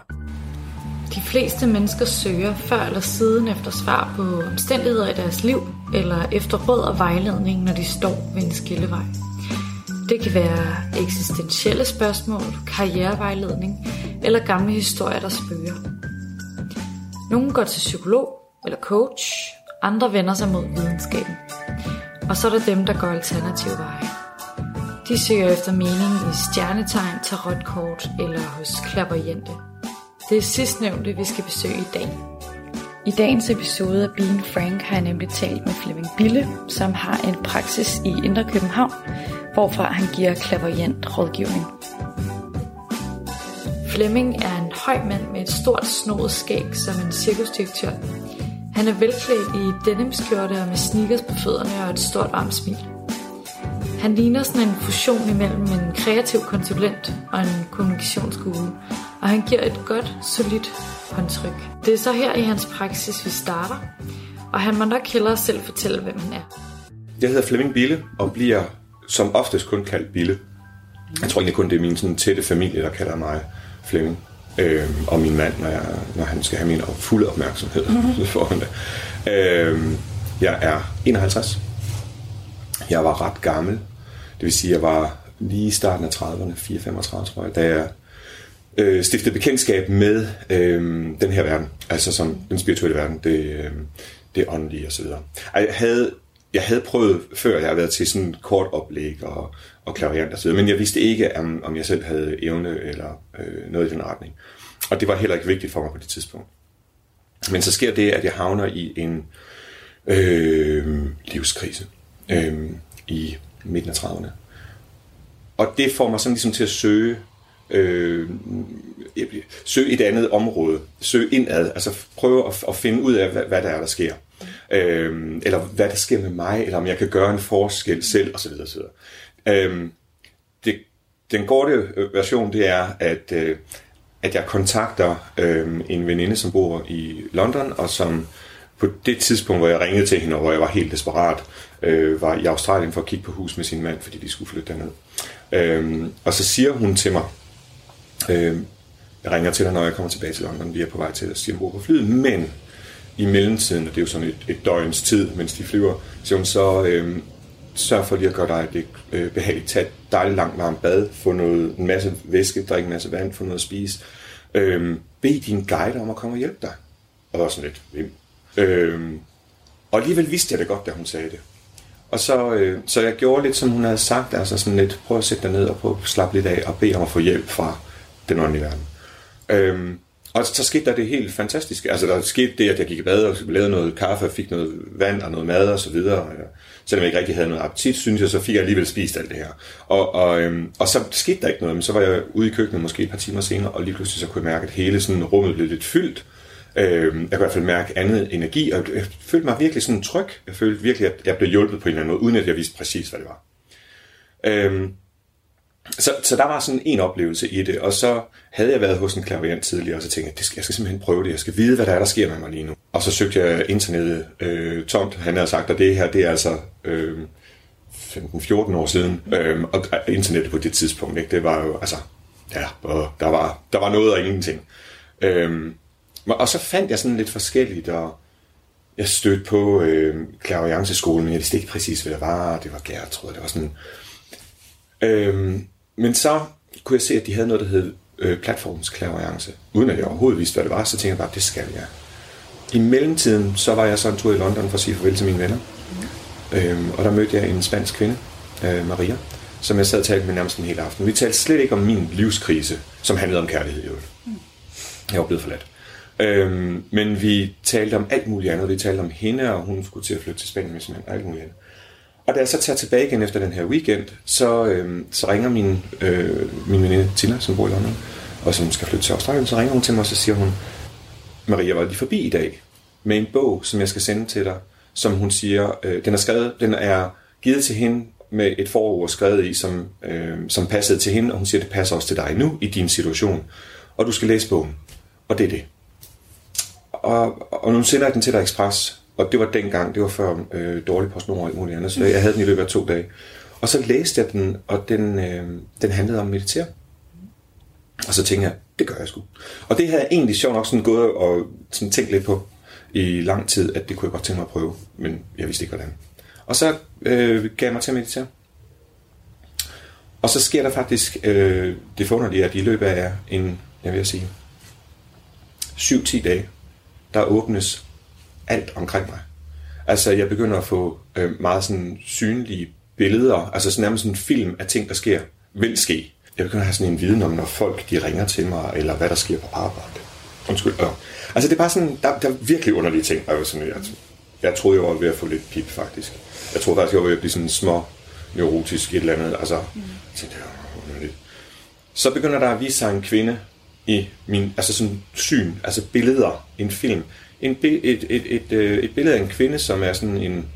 De fleste mennesker søger før eller siden efter svar på omstændigheder i deres liv, eller efter råd og vejledning, når de står ved en skillevej. Det kan være eksistentielle spørgsmål, karrierevejledning eller gamle historier, der spørger. Nogle går til psykolog eller coach, andre vender sig mod videnskaben. Og så er der dem, der går alternative veje. De søger efter mening i stjernetegn, tarotkort eller hos klaverjente. Det er sidstnævnte, vi skal besøge i dag. I dagens episode af Bean Frank har jeg nemlig talt med Flemming Bille, som har en praksis i Indre København, hvorfra han giver klaverjent rådgivning. Flemming er en høj mand med et stort snoet skæg som en cirkusdirektør. Han er velklædt i denimskjorte og med sneakers på fødderne og et stort varmt smil. Han ligner sådan en fusion imellem en kreativ konsulent og en kommunikationsguru, og han giver et godt, solidt håndtryk. Det er så her i hans praksis, vi starter, og han må nok hellere selv fortælle, hvem han er. Jeg hedder Flemming Bille og bliver som oftest kun kaldt Bille. Jeg tror egentlig kun, det er min sådan, tætte familie, der kalder mig Flemming. Øh, og min mand, når, jeg, når han skal have min fulde opmærksomhed mm-hmm. foran det. Øh, jeg er 51. Jeg var ret gammel. Det vil sige, jeg var lige i starten af 30'erne, 4-35 tror jeg, da jeg øh, stiftede bekendtskab med øh, den her verden, altså som den spirituelle verden, det, øh, det åndelige osv. Jeg havde, jeg havde prøvet før, jeg havde været til sådan et kort oplæg og, og klaverant osv., men jeg vidste ikke, om, om jeg selv havde evne eller øh, noget i den retning. Og det var heller ikke vigtigt for mig på det tidspunkt. Men så sker det, at jeg havner i en øh, livskrise øh, i midten af 30'erne. Og det får mig sådan ligesom til at søge øh, søge et andet område, søge indad, altså prøve at, at finde ud af, hvad, hvad der er, der sker. Øh, eller hvad der sker med mig, eller om jeg kan gøre en forskel selv, osv. osv. Øh, det, den korte øh, version, det er, at, øh, at jeg kontakter øh, en veninde, som bor i London, og som på det tidspunkt, hvor jeg ringede til hende, og hvor jeg var helt desperat, øh, var i Australien for at kigge på hus med sin mand, fordi de skulle flytte derned. Øh, og så siger hun til mig, Øh, jeg ringer til dig, når jeg kommer tilbage til London. Vi er på vej til at sige på flyet. Men i mellemtiden, og det er jo sådan et, et døgns tid, mens de flyver, så hun så øh, sørg for lige at gøre dig det øh, behageligt. Tag et dejligt langt varmt bad, få noget, en masse væske, drik en masse vand, få noget at spise. Øh, bed din guide om at komme og hjælpe dig. Og var sådan lidt, hvem? Øhm, og alligevel vidste jeg det godt, da hun sagde det. Og så, øh, så jeg gjorde lidt, som hun havde sagt, altså sådan lidt, prøv at sætte dig ned og prøv at slappe lidt af og bede om at få hjælp fra den åndelige verden. Øhm, og så skete der det helt fantastiske. Altså der skete det, at jeg gik i bad og lavede noget kaffe og fik noget vand og noget mad og så videre. Selvom jeg ikke rigtig havde noget appetit, synes jeg, så fik jeg alligevel spist alt det her. Og, og, øhm, og så skete der ikke noget, men så var jeg ude i køkkenet måske et par timer senere, og lige pludselig så kunne jeg mærke, at hele sådan rummet blev lidt fyldt. Øh, jeg kunne i hvert fald mærke andet energi, og jeg følte mig virkelig sådan tryg. Jeg følte virkelig, at jeg blev hjulpet på en eller anden måde, uden at jeg vidste præcis, hvad det var. Øhm, så, så der var sådan en oplevelse i det, og så havde jeg været hos en klaverant tidligere, og så tænkte jeg, det skal, jeg skal simpelthen prøve det, jeg skal vide, hvad der er, der sker med mig lige nu. Og så søgte jeg internettet øh, tomt, han havde sagt, at det her, det er altså øh, 15-14 år siden, øh, og internettet på det tidspunkt, ikke, det var jo, altså, ja, og der var, der var noget og ingenting. Øh, og så fandt jeg sådan lidt forskelligt, og jeg stødte på øh, klavianceskolen, men jeg vidste ikke præcis, hvad det var, det var Gertrud, det var sådan... Øh, men så kunne jeg se, at de havde noget, der hed øh, platformsklaverance. Uden at jeg overhovedet vidste, hvad det var, så tænkte jeg bare, det skal jeg. I mellemtiden, så var jeg så en tur i London for at sige farvel til mine venner. Mm. Øhm, og der mødte jeg en spansk kvinde, øh, Maria, som jeg sad og talte med nærmest en hel aften. Vi talte slet ikke om min livskrise, som handlede om kærlighed i øvrigt. Mm. Jeg var blevet forladt. Øhm, men vi talte om alt muligt andet. Vi talte om hende, og hun skulle til at flytte til Spanien med sin mand, og alt muligt andet. Og da jeg så tager tilbage igen efter den her weekend, så, øhm, så ringer min, øh, min veninde Tina, som bor i London, og som skal flytte til Australien, så ringer hun til mig, og så siger hun, Maria var lige forbi i dag med en bog, som jeg skal sende til dig, som hun siger, øh, den er skrevet, den er givet til hende med et forord skrevet i, som, øh, som passede til hende, og hun siger, det passer også til dig nu i din situation, og du skal læse bogen. Og det er det. Og, og nu sender jeg den til dig ekspres, og det var dengang, det var før øh, dårlig postnummer og alt muligt andet, så jeg havde den i løbet af to dage. Og så læste jeg den, og den, øh, den handlede om meditere. Og så tænkte jeg, det gør jeg sgu. Og det havde jeg egentlig sjovt nok sådan gået og sådan tænkt lidt på i lang tid, at det kunne jeg godt tænke mig at prøve, men jeg vidste ikke hvordan. Og så øh, gav jeg mig til at meditere. Og så sker der faktisk øh, det forunderlige, at i løbet af en, jeg vil sige, 7-10 dage, der åbnes alt omkring mig. Altså, jeg begynder at få øh, meget sådan synlige billeder, altså sådan nærmest en film af ting, der sker, vil ske. Jeg begynder at have sådan en viden om, når folk de ringer til mig, eller hvad der sker på arbejde. Undskyld. Øh. Altså det er bare sådan, der, der er virkelig underlige ting. Jeg, sådan, jeg, jeg troede, jeg var ved at få lidt pip, faktisk. Jeg troede faktisk, jeg var ved at blive sådan små neurotisk et eller andet. Altså, mm. jeg tænkte, det var underligt. Så begynder der at vise sig en kvinde i min, altså sådan syn, altså billeder, en film. En, et, et, et, et, øh, et billede af en kvinde, som er sådan en,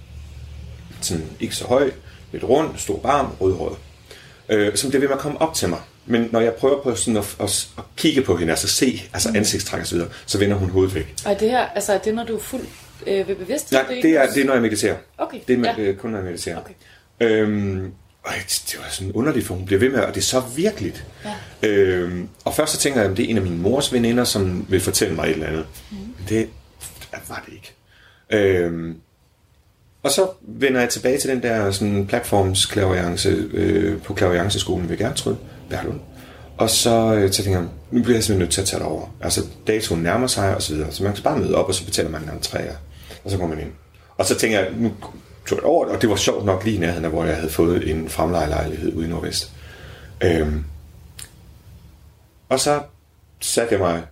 sådan ikke så høj, lidt rund, stor barm, rødhåret. Øh, som bliver ved med at komme op til mig. Men når jeg prøver på sådan at, at, at kigge på hende, altså se altså mm. ansigtstræk og så videre, så vender hun hovedet væk. Og det her, altså er det, når du er fuld øh, ved bevidsthed? Nej, det er, det er, når jeg mediterer. Okay. Det er ja. øh, kun, når jeg mediterer. Okay. Øhm, og det var sådan underligt, for hun bliver ved med, og det er så virkeligt. Ja. Øhm, og først så tænker jeg, at det er en af mine mors veninder, som vil fortælle mig et eller andet. Mm. Men det var det ikke. Øhm, og så vender jeg tilbage til den der sådan, platformsklaviance øh, på klavianceskolen ved Gertrud Berlund. Og så, øh, så tænker jeg, nu bliver jeg simpelthen nødt til at tage det over. Altså, datoen nærmer sig og så videre. Så man kan bare møde op, og så betaler man en entré, og så går man ind. Og så tænker jeg, nu tog jeg over, og det var sjovt nok lige i nærheden, hvor jeg havde fået en fremlejelejlighed ude i Nordvest. Øhm. Og så satte jeg mig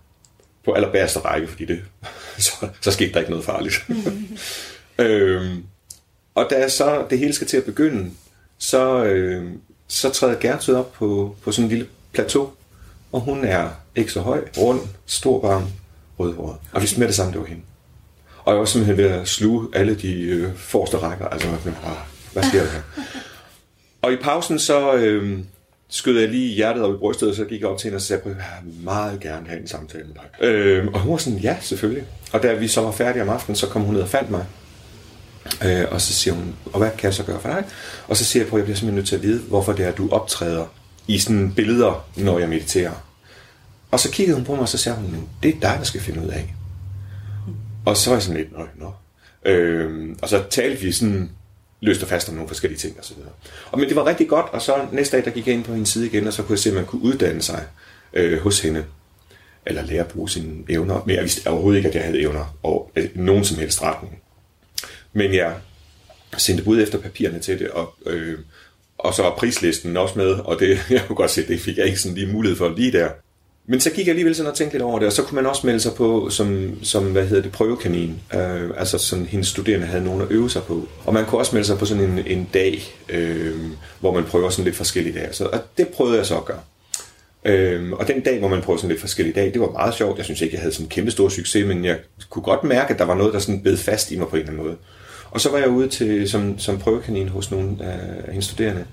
på allerbærste række, fordi det, så, så skete der ikke noget farligt. øhm. Og da så det hele skal til at begynde, så, øh, så træder Gertrud op på, på sådan en lille plateau, og hun er ikke så høj, rund, stor barm, rødhåret. Og vi smed det sammen, det var hende. Og jeg var simpelthen ved at sluge alle de øh, forreste rækker. Altså, hvad sker der her? Og i pausen, så øh, skød jeg lige hjertet op i brystet, og så gik jeg op til hende og sagde, jeg vil meget gerne have en samtale med dig. Øh, og hun var sådan, ja, selvfølgelig. Og da vi så var færdige om aftenen, så kom hun ned og fandt mig. Øh, og så siger hun, og hvad kan jeg så gøre for dig? Og så siger jeg på, at jeg bliver simpelthen nødt til at vide, hvorfor det er, at du optræder i sådan billeder, når jeg mediterer. Og så kiggede hun på mig, og så sagde hun, det er dig, der skal finde ud af. Og så var jeg sådan lidt, nøj, nå. Øh, og så talte vi sådan løst og fast om nogle forskellige ting og så videre. Og men det var rigtig godt, og så næste dag, der gik jeg ind på hendes side igen, og så kunne jeg se, at man kunne uddanne sig øh, hos hende, eller lære at bruge sine evner. Men jeg vidste overhovedet ikke, at jeg havde evner, og øh, nogen som helst retning. Men jeg sendte bud efter papirerne til det, og, øh, og så var prislisten også med, og det, jeg kunne godt se, det fik jeg ikke sådan lige mulighed for lige der. Men så gik jeg alligevel sådan og tænkte lidt over det, og så kunne man også melde sig på som, som hvad hedder det, prøvekanin. Øh, altså sådan, hendes studerende havde nogen at øve sig på. Og man kunne også melde sig på sådan en, en dag, øh, hvor man prøver sådan lidt forskellige dage. Så, og det prøvede jeg så at gøre. Øh, og den dag, hvor man prøvede sådan lidt forskellige dage, det var meget sjovt. Jeg synes ikke, jeg havde sådan kæmpe stor succes, men jeg kunne godt mærke, at der var noget, der sådan bed fast i mig på en eller anden måde. Og så var jeg ude til, som, som prøvekanin hos nogle af hendes studerende.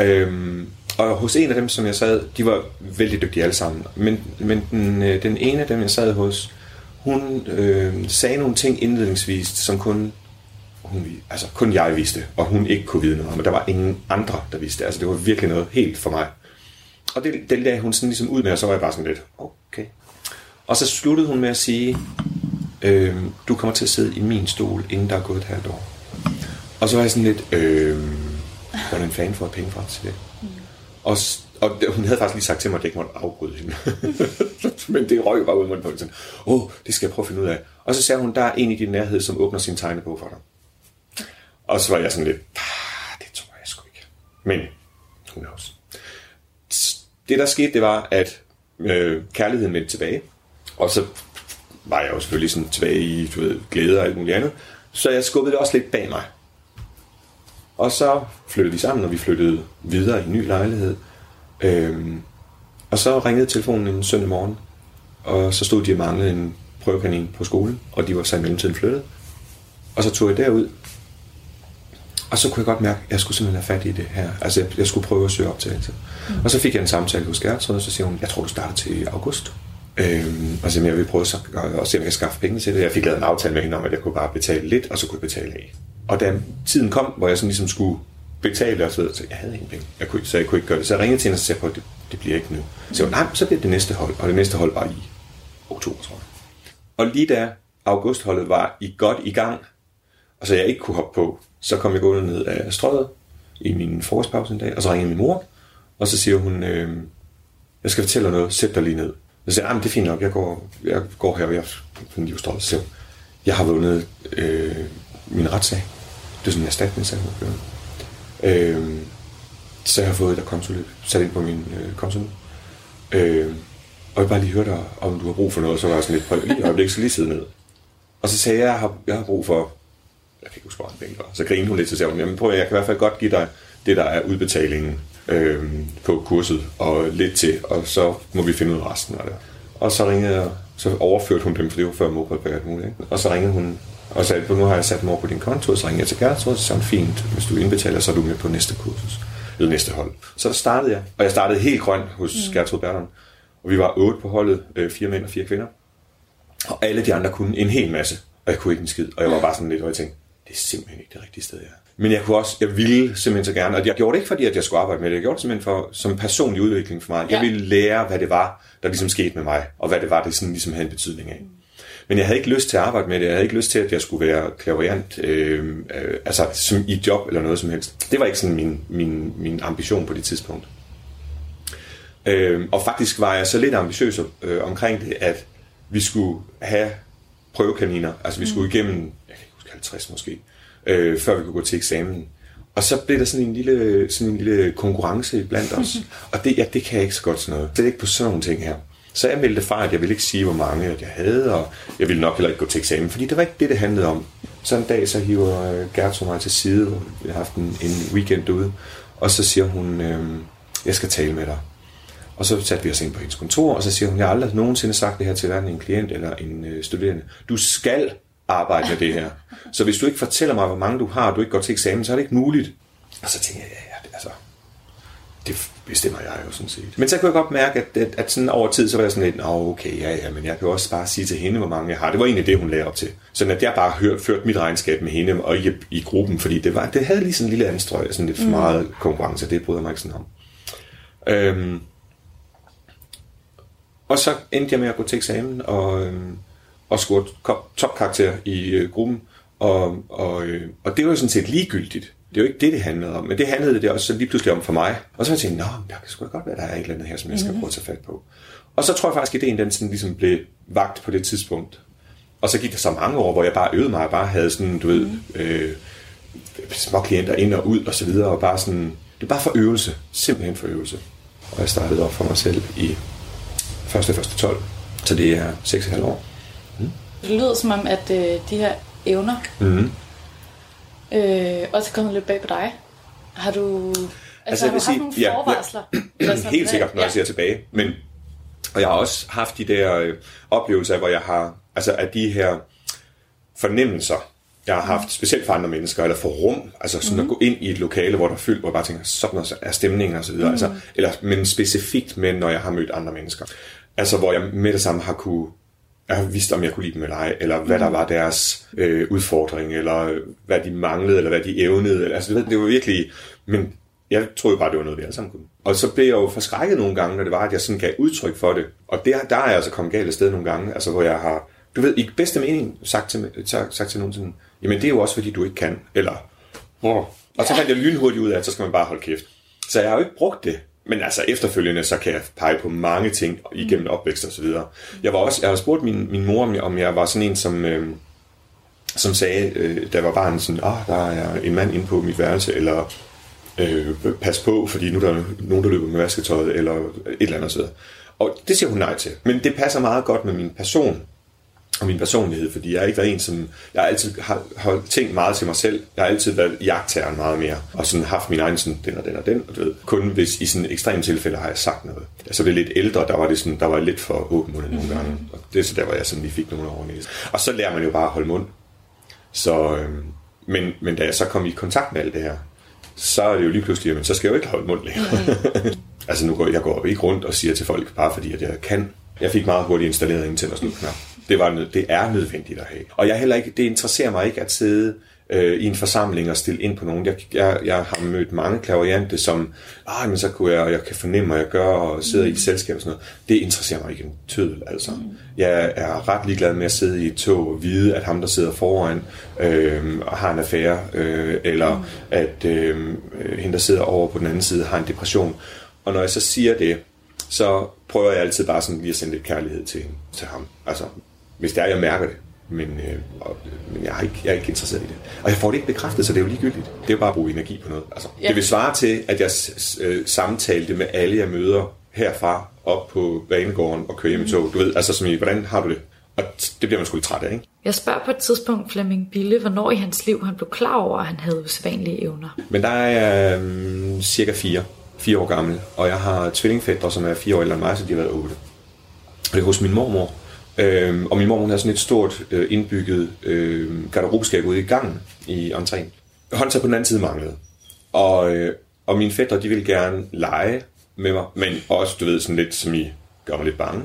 Øhm, og hos en af dem, som jeg sad, de var vældig dygtige alle sammen. Men, men den, øh, den ene af dem, jeg sad hos, hun øh, sagde nogle ting indledningsvis, som kun, hun, altså kun jeg vidste, og hun ikke kunne vide noget om. Men der var ingen andre, der vidste. Altså det var virkelig noget helt for mig. Og det, det lagde hun sådan ligesom ud med, og så var jeg bare sådan lidt, okay. Og så sluttede hun med at sige, øh, du kommer til at sidde i min stol, inden der er gået et halvt år. Og så var jeg sådan lidt, øh, hvordan fanden får jeg penge fra til det? Og, og hun havde faktisk lige sagt til mig, at jeg ikke måtte afbryde hende. Men det røg bare ud af munden sådan, åh, oh, det skal jeg prøve at finde ud af. Og så sagde hun, der er en i din nærhed, som åbner sin tegnebog for dig. Og så var jeg sådan lidt, ah, det tror jeg sgu ikke. Men, who knows. Det der skete, det var, at øh, kærligheden vendte tilbage. Og så var jeg jo selvfølgelig sådan tilbage i du ved, glæde og alt muligt andet. Så jeg skubbede det også lidt bag mig. Og så flyttede vi sammen, og vi flyttede videre i en ny lejlighed. Øhm, og så ringede telefonen en søndag morgen, og så stod de og manglede en prøvekanin på skolen, og de var så i mellemtiden flyttet. Og så tog jeg derud, og så kunne jeg godt mærke, at jeg skulle simpelthen have fat i det her. Altså, jeg, jeg skulle prøve at søge optagelse. Mm. Og så fik jeg en samtale hos Gertrud, og så siger hun, jeg tror, du starter til august. Øhm, og så jeg vil prøve at, at se, om jeg kan skaffe penge til det. Jeg fik lavet en aftale med hende om, at jeg kunne bare betale lidt, og så kunne jeg betale af. Og da tiden kom, hvor jeg sådan ligesom skulle betale og så videre, så jeg havde ingen penge. Jeg kunne, så jeg kunne ikke gøre det. Så jeg ringede til hende og sagde, at det, det bliver ikke nu. Så jeg nej, så bliver det næste hold, og det næste hold var i oktober, tror jeg. Og lige da augustholdet var i godt i gang, og så jeg ikke kunne hoppe på, så kom jeg gående ned af strøget i min forårspause en dag, og så ringede min mor, og så siger hun, øh, jeg skal fortælle dig noget, sæt dig lige ned. Så siger ah, jeg, det er fint nok, jeg går, jeg går her, og jeg finder livsstrål. Så jeg har vundet øh, min retssag. Det er sådan en erstatningssag, Øh, så jeg har fået et kontoløb sat ind på min øh, konto. Øh, og jeg bare lige høre dig, om du har brug for noget, så var jeg sådan lidt, prøv lige øjeblik, så lige sidde ned. Og så sagde jeg, jeg har, jeg har brug for, jeg kan ikke huske, hvor penge var. Så grinede hun lidt, så sagde hun, jamen prøv, jeg kan i hvert fald godt give dig det, der er udbetalingen øh, på kurset, og lidt til, og så må vi finde ud af resten af det. Og så ringede jeg, så overførte hun dem, for det var før mobile og muligt. Ikke? Og så ringede hun og sagde, nu har jeg sat dem over på din konto, og så ringede jeg til Gertrud, så sagde fint, hvis du indbetaler, så er du med på næste kursus, eller næste hold. Så der startede jeg, og jeg startede helt grønt hos mm. Gertrud Berlund. Og vi var otte på holdet, øh, fire mænd og fire kvinder. Og alle de andre kunne en hel masse, og jeg kunne ikke en skid. Og jeg var bare sådan lidt, og jeg tænkte, det er simpelthen ikke det rigtige sted, jeg er. Men jeg kunne også, jeg ville simpelthen så gerne, og jeg gjorde det ikke fordi, at jeg skulle arbejde med det, jeg gjorde det simpelthen for, som personlig udvikling for mig. Jeg ville lære, hvad det var, der ligesom skete med mig, og hvad det var, det sådan ligesom havde en betydning af. Men jeg havde ikke lyst til at arbejde med det, jeg havde ikke lyst til, at jeg skulle være klaverant, øh, øh, altså som i job eller noget som helst. Det var ikke sådan min, min, min ambition på det tidspunkt. Øh, og faktisk var jeg så lidt ambitiøs øh, omkring det, at vi skulle have prøvekaniner, altså vi skulle mm. igennem, jeg kan ikke huske 50 måske, øh, før vi kunne gå til eksamen. Og så blev der sådan en lille, sådan en lille konkurrence blandt os. Og det, ja, det kan jeg ikke så godt sådan noget. Det er ikke på sådan nogle ting her. Så jeg meldte fra, at jeg ville ikke sige, hvor mange at jeg havde, og jeg ville nok heller ikke gå til eksamen, fordi det var ikke det, det handlede om. Så en dag, så hiver øh, Gertrud mig til side, vi har haft en, en weekend ude, og så siger hun, øh, jeg skal tale med dig. Og så satte vi os ind på hendes kontor, og så siger hun, jeg har aldrig nogensinde sagt det her til hverken en klient eller en øh, studerende. Du skal arbejde med det her. Så hvis du ikke fortæller mig, hvor mange du har, og du ikke går til eksamen, så er det ikke muligt. Og så tænker jeg, ja, ja, altså, det bestemmer jeg jo sådan set. Men så kunne jeg godt mærke, at, at, at sådan over tid, så var jeg sådan lidt, Nå, okay, ja, ja, men jeg kan også bare sige til hende, hvor mange jeg har. Det var egentlig det, hun lagde op til. Sådan at jeg bare hørt, ført mit regnskab med hende, og ikke i gruppen, fordi det, var, det havde lige sådan en lille anstrøg, sådan lidt for mm. meget konkurrence, det bryder jeg mig ikke sådan om. Øhm, og så endte jeg med at gå til eksamen og, øhm, og score topkarakter i øh, gruppen. Og, og, øh, og det var jo sådan set ligegyldigt. Det er jo ikke det, det handlede om. Men det handlede det også så lige pludselig om for mig. Og så har jeg tænkt, nå, der kan sgu godt være, der er et eller andet her, som jeg skal mhm. prøve at tage fat på. Og så tror jeg faktisk, at ideen den sådan ligesom blev vagt på det tidspunkt. Og så gik der så mange år, hvor jeg bare øvede mig, og bare havde sådan, du ved, mhm. øh, små klienter ind og ud og så videre, og bare sådan, det er bare for øvelse, simpelthen for øvelse. Og jeg startede op for mig selv i første, første 12, så det er 6,5 år. Mm. Det lyder som om, at øh, de her evner mm. Øh, også er kommet lidt bag på dig. Har du, altså, altså har du haft nogle ja, forvarsler? Ja, helt sikkert, når ja. jeg ser tilbage. Men, og jeg har også haft de der øh, oplevelser, hvor jeg har, altså at de her fornemmelser, jeg har haft, specielt for andre mennesker, eller for rum, altså sådan mm. at gå ind i et lokale, hvor der er fyldt, hvor jeg bare tænker, sådan er stemningen og så videre, mm. altså, eller, men specifikt med, når jeg har mødt andre mennesker. Altså, hvor jeg med det samme har kunne jeg har vidst, om jeg kunne lide dem eller ej, eller hvad mm. der var deres øh, udfordring, eller hvad de manglede, eller hvad de evnede. Eller, altså, det, det var virkelig... Men jeg troede bare, det var noget, vi alle sammen kunne. Og så blev jeg jo forskrækket nogle gange, når det var, at jeg sådan gav udtryk for det. Og der, der er jeg altså kommet galt af sted nogle gange, altså hvor jeg har, du ved, i bedste mening sagt til, sagt, sagt til nogen sådan, jamen det er jo også, fordi du ikke kan, eller, oh. og så fandt jeg lynhurtigt ud af, at så skal man bare holde kæft. Så jeg har jo ikke brugt det men altså efterfølgende, så kan jeg pege på mange ting igennem opvækst og så videre. Jeg var også, jeg har spurgt min, min mor, om jeg, om jeg var sådan en, som, øh, som sagde, øh, da jeg var barn, sådan, ah, der er en mand inde på mit værelse, eller øh, pas på, fordi nu er der nogen, der løber med vasketøjet, eller et eller andet sted. Og det siger hun nej til. Men det passer meget godt med min person og min personlighed, fordi jeg har ikke været en, som... Jeg har altid har holdt ting meget til mig selv. Jeg har altid været jagttageren meget mere, og sådan haft min egen sådan, den og den og den, og du ved, kun hvis i sådan ekstreme tilfælde har jeg sagt noget. Altså det lidt ældre, der var det sådan, der var lidt for åben mund nogle gange, og det er så der, hvor jeg sådan lige fik nogle over Og så lærer man jo bare at holde mund. Så, øhm, men, men da jeg så kom i kontakt med alt det her, så er det jo lige pludselig, men så skal jeg jo ikke holde mund længere. Mm. altså nu går jeg går ikke rundt og siger til folk, bare fordi at jeg kan. Jeg fik meget hurtigt installeret en tænder knap det, var, det er nødvendigt at have. Og jeg heller ikke, det interesserer mig ikke at sidde øh, i en forsamling og stille ind på nogen. Jeg, jeg, jeg har mødt mange klaverjante, som, ah, men så kunne jeg, og jeg kan fornemme, hvad jeg gør, og sidder mm. i et selskab og sådan noget. Det interesserer mig ikke en tødel, altså. Mm. Jeg er ret ligeglad med at sidde i et tog og vide, at ham, der sidder foran, øh, har en affære, øh, eller mm. at øh, hende, der sidder over på den anden side, har en depression. Og når jeg så siger det, så prøver jeg altid bare sådan lige at sende lidt kærlighed til, til ham. Altså, hvis det er, jeg mærker det. men, øh, og, men jeg, er ikke, jeg er ikke interesseret i det. Og jeg får det ikke bekræftet, så det er jo ligegyldigt. Det er jo bare at bruge energi på noget. Altså, ja. Det vil svare til, at jeg øh, samtalte med alle, jeg møder herfra op på banegården og køre hjem i tog. Du ved, altså som i, hvordan har du det? Og det bliver man sgu lidt træt af, ikke? Jeg spørger på et tidspunkt Flemming Bille, hvornår i hans liv han blev klar over, at han havde usædvanlige evner. Men der er jeg øh, cirka fire, fire år gammel, og jeg har tvillingfædre, som er fire år ældre end mig, så de har været otte. Og det er hos min mormor. Øh, og min mormor har sådan et stort øh, indbygget øh, garderobeskab ude i gangen i entréen. Håndtag på den anden side manglede. Og, øh, og mine fædre, de ville gerne lege med mig, men også, du ved, sådan lidt som I gør mig lidt bange.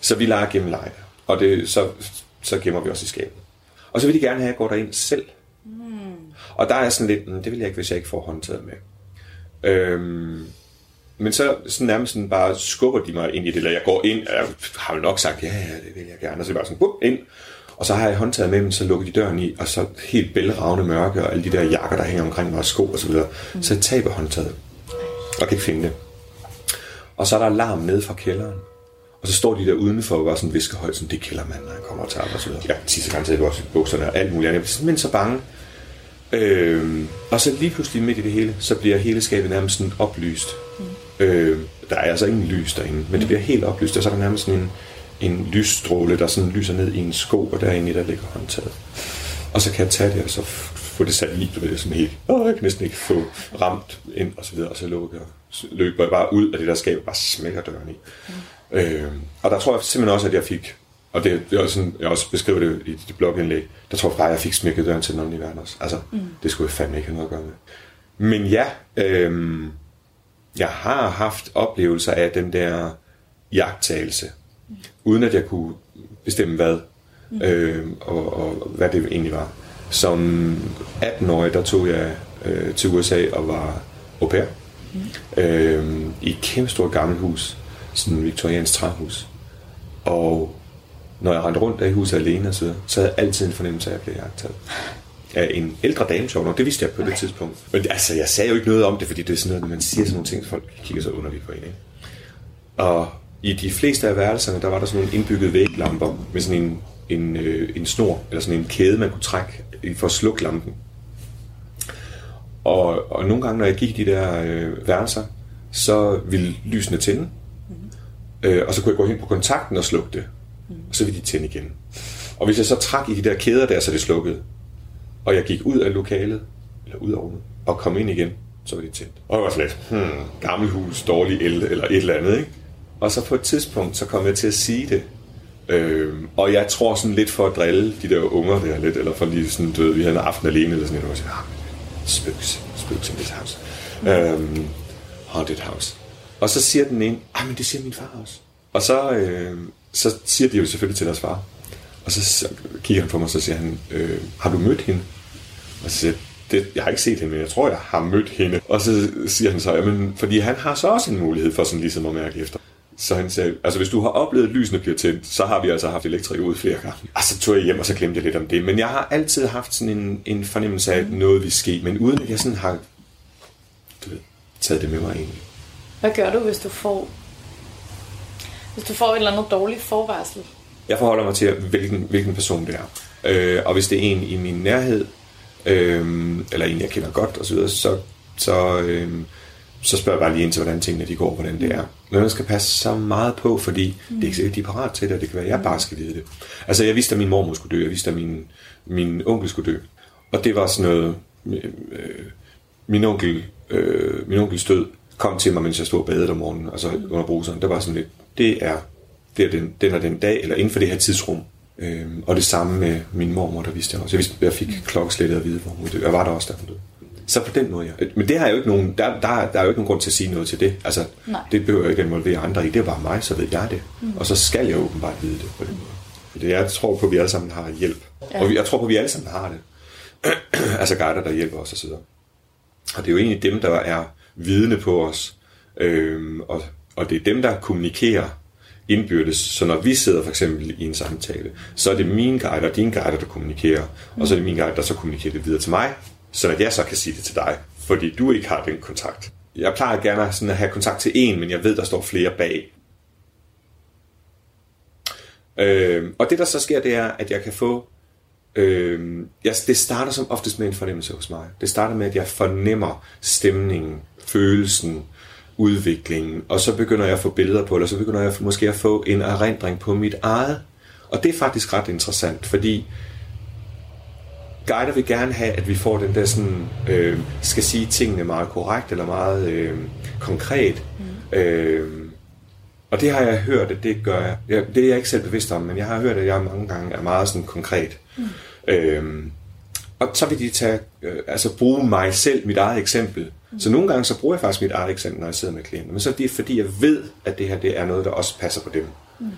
Så vi leger gennem lege. Og det, så, så gemmer vi også i skabet. Og så vil de gerne have, at jeg går derind selv. Mm. Og der er sådan lidt, mm, det vil jeg ikke, hvis jeg ikke får håndtaget med. Øhm, men så sådan nærmest sådan bare skubber de mig ind i det, eller jeg går ind, og jeg har jo nok sagt, ja, ja, det vil jeg gerne, og så er bare sådan, bup, ind, og så har jeg håndtaget med, men så lukker de døren i, og så helt bælragende mørke, og alle de der jakker, der hænger omkring mig, og sko og så videre. Mm. Så jeg taber håndtaget, og kan ikke finde det. Og så er der alarm nede fra kælderen. Og så står de der udenfor og var sådan viskehøjt, sådan, det er kældermanden, når han kommer og tager og så videre. Ja, sidste gang tager jeg også bukserne og alt muligt andet. Jeg bliver simpelthen så bange. Øhm, og så lige pludselig midt i det hele, så bliver hele skabet nærmest sådan oplyst. Mm. Øhm, der er altså ingen lys derinde, men det bliver helt oplyst, og så er der nærmest sådan en, en lysstråle, der sådan lyser ned i en sko, og derinde der ligger håndtaget. Og så kan jeg tage det, og så få det sat i, du ved, sådan helt, åh, jeg kan næsten ikke få ramt ind, og så videre, og så lukker, så løber jeg bare ud af det der skab, og bare smækker døren i. Mm. Øh, og der tror jeg simpelthen også, at jeg fik, og det, det er også sådan, jeg også beskriver det i det blogindlæg, der tror jeg bare, at jeg fik smækket døren til den åndelige verden også. Altså, mm. det skulle jeg fandme ikke have noget at gøre med. Men ja, øh, jeg har haft oplevelser af den der jagttagelse, mm. uden at jeg kunne bestemme hvad, mm. øh, og, og hvad det egentlig var. Som 18-årig, der tog jeg øh, til USA og var au pair. Mm. Øh, I et kæmpe stort gammelt hus. Sådan et viktoriansk træhus. Og når jeg rendte rundt der i huset alene, så, så havde jeg altid en fornemmelse af, at jeg blev jagtet. Af en ældre dame, sjov nok. Det vidste jeg på det tidspunkt. Men altså, jeg sagde jo ikke noget om det, fordi det er sådan noget, når man siger sådan nogle ting, så folk kigger så underligt på en. Ikke? Og i de fleste af værelserne, der var der sådan nogle indbyggede væglamper med sådan en en, øh, en snor, eller sådan en kæde, man kunne trække for at slukke lampen. Og, og nogle gange, når jeg gik i de der øh, værelser, så ville lysene tænde, mm. øh, og så kunne jeg gå hen på kontakten og slukke det, mm. og så ville de tænde igen. Og hvis jeg så trak i de der kæder der, så det slukkede, og jeg gik ud af lokalet, eller ud af rummet, og kom ind igen, så var det tændt. Og jeg var sådan lidt, hmm, gammel hus, dårlig el, eller et eller andet, ikke? Og så på et tidspunkt, så kom jeg til at sige det Øhm, og jeg tror sådan lidt for at drille de der unger der lidt, eller for lige sådan, du ved, vi havde en aften alene, eller sådan noget, og jeg siger, ah, in this house. Mm. Øhm, haunted house. Og så siger den ene, ah, men det siger min far også. Og så, øh, så siger de jo selvfølgelig til deres far. Og så, kigger han på mig, og så siger han, øh, har du mødt hende? Og så siger jeg, det, jeg har ikke set hende, men jeg tror, jeg har mødt hende. Og så siger han så, jamen, fordi han har så også en mulighed for sådan ligesom at mærke efter. Så han sagde, altså hvis du har oplevet, at lysene bliver tændt, så har vi altså haft elektrik ud flere gange. Og så tog jeg hjem, og så glemte jeg lidt om det. Men jeg har altid haft sådan en, en fornemmelse af, at noget vil ske, men uden at jeg sådan har du ved, taget det med mig egentlig. Hvad gør du, hvis du får, hvis du får et eller andet dårligt forvarsel? Jeg forholder mig til, hvilken, hvilken person det er. Øh, og hvis det er en i min nærhed, øh, eller en, jeg kender godt osv., så, så, øh, så spørger jeg bare lige ind til, hvordan tingene de går, hvordan det er. Men man skal passe så meget på, fordi mm. det er ikke sikkert, de er parat til det, og det kan være, at jeg bare skal vide det. Altså, jeg vidste, at min mormor skulle dø, jeg vidste, at min, min onkel skulle dø. Og det var sådan noget, øh, min onkel, øh, min onkels død kom til mig, mens jeg stod og badede om morgenen, altså mm. under bruseren. Der var sådan lidt, det er, det er den, den er den dag, eller inden for det her tidsrum. Øhm, og det samme med min mormor, der vidste jeg også. Jeg vidste, jeg fik klokkeslættet at vide, hvor hun døde. Jeg var der også, da hun døde. Så på den måde, ja. Men det har jo ikke nogen, der, der, der er jo ikke nogen grund til at sige noget til det. Altså, Nej. det behøver jeg ikke involvere andre i. Det er bare mig, så ved jeg det. Mm. Og så skal jeg åbenbart vide det på den måde. Jeg tror på, at vi alle sammen har hjælp. Ja. Og jeg tror på, at vi alle sammen har det. altså guider, der hjælper os osv. Og det er jo egentlig dem, der er vidne på os. Øhm, og, og det er dem, der kommunikerer indbyrdes. Så når vi sidder for eksempel i en samtale, så er det min guide og din guide, der kommunikerer. Mm. Og så er det min guide, der så kommunikerer det videre til mig så at jeg så kan sige det til dig, fordi du ikke har den kontakt. Jeg plejer gerne sådan at have kontakt til en, men jeg ved, der står flere bag. Øh, og det, der så sker, det er, at jeg kan få Øh, jeg, det starter som oftest med en fornemmelse hos mig. Det starter med, at jeg fornemmer stemningen, følelsen, udviklingen, og så begynder jeg at få billeder på det, og så begynder jeg måske at få en erindring på mit eget. Og det er faktisk ret interessant, fordi guider vil gerne have, at vi får den der sådan, øh, skal sige tingene meget korrekt, eller meget øh, konkret. Mm. Øh, og det har jeg hørt, at det gør jeg. jeg. Det er jeg ikke selv bevidst om, men jeg har hørt, at jeg mange gange er meget sådan konkret. Mm. Øhm, og så vil de tage, øh, altså bruge mig selv, mit eget eksempel. Mm. Så nogle gange så bruger jeg faktisk mit eget eksempel, når jeg sidder med klienter. Men så er det fordi, jeg ved, at det her det er noget, der også passer på dem. Mm.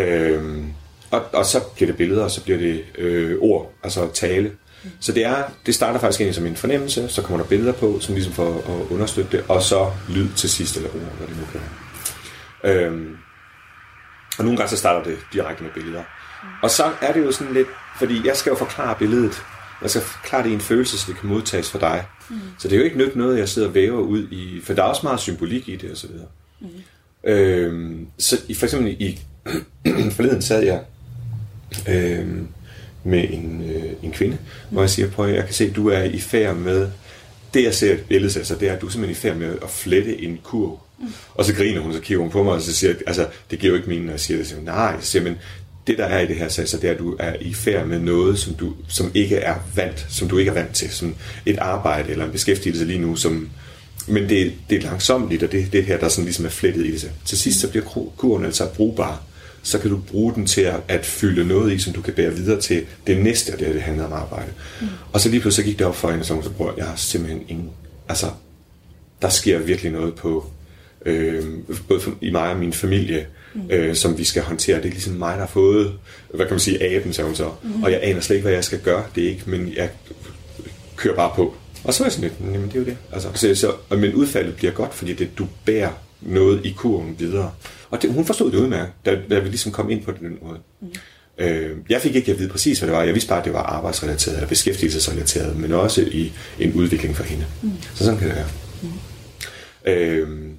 Øhm, og, og så bliver det billeder, og så bliver det øh, ord, altså tale. Mm. Så det, er, det starter faktisk egentlig som en fornemmelse, så kommer der billeder på, som ligesom for at understøtte det, og så lyd til sidst, eller ord, hvad det nu kan være. Øhm, og nogle gange så starter det direkte med billeder. Mm. Og så er det jo sådan lidt, fordi jeg skal jo forklare billedet. Jeg skal forklare det i en følelse, så det kan modtages for dig. Mm. Så det er jo ikke nyt noget, jeg sidder og væver ud i, for der er også meget symbolik i det og så videre. Mm. Øhm, så i, for eksempel i forleden sad jeg øhm, med en, øh, en kvinde, mm. hvor jeg siger, prøv jeg kan se, at du er i færd med, det jeg ser et billede altså, det er, at du er simpelthen i færd med at flette en kurv Mm. Og så griner hun, så kigger hun på mig, og så siger altså, det giver jo ikke mening, når jeg siger det. Så nej, så siger, men det der er i det her sag, så det er, at du er i færd med noget, som, du, som ikke er vant, som du ikke er vant til, som et arbejde eller en beskæftigelse lige nu, som, men det, det er langsomt, og det det her, der sådan ligesom er flettet i det. Til sidst så bliver kurven altså brugbar. Så kan du bruge den til at, at fylde noget i, som du kan bære videre til det næste, og det, det handler om arbejde. Mm. Og så lige pludselig så gik det op for hende, og så prøver jeg har simpelthen ingen, altså, der sker virkelig noget på, øh, både for, i mig og min familie, mm. øh, som vi skal håndtere. Det er ligesom mig, der har fået, hvad kan man sige, aben, sagde hun så. Mm. Og jeg aner slet ikke, hvad jeg skal gøre. Det er ikke, men jeg kører bare på. Og så er jeg sådan lidt, jamen det er jo det. Altså, så, så, men udfaldet bliver godt, fordi det, du bærer noget i kurven videre. Og det, hun forstod det udmærket, da, da vi ligesom kom ind på den måde. Mm. Øh, jeg fik ikke at vide præcis, hvad det var. Jeg vidste bare, at det var arbejdsrelateret eller beskæftigelsesrelateret, men også i en udvikling for hende. Mm. Så sådan kan det være. Mm. Øh,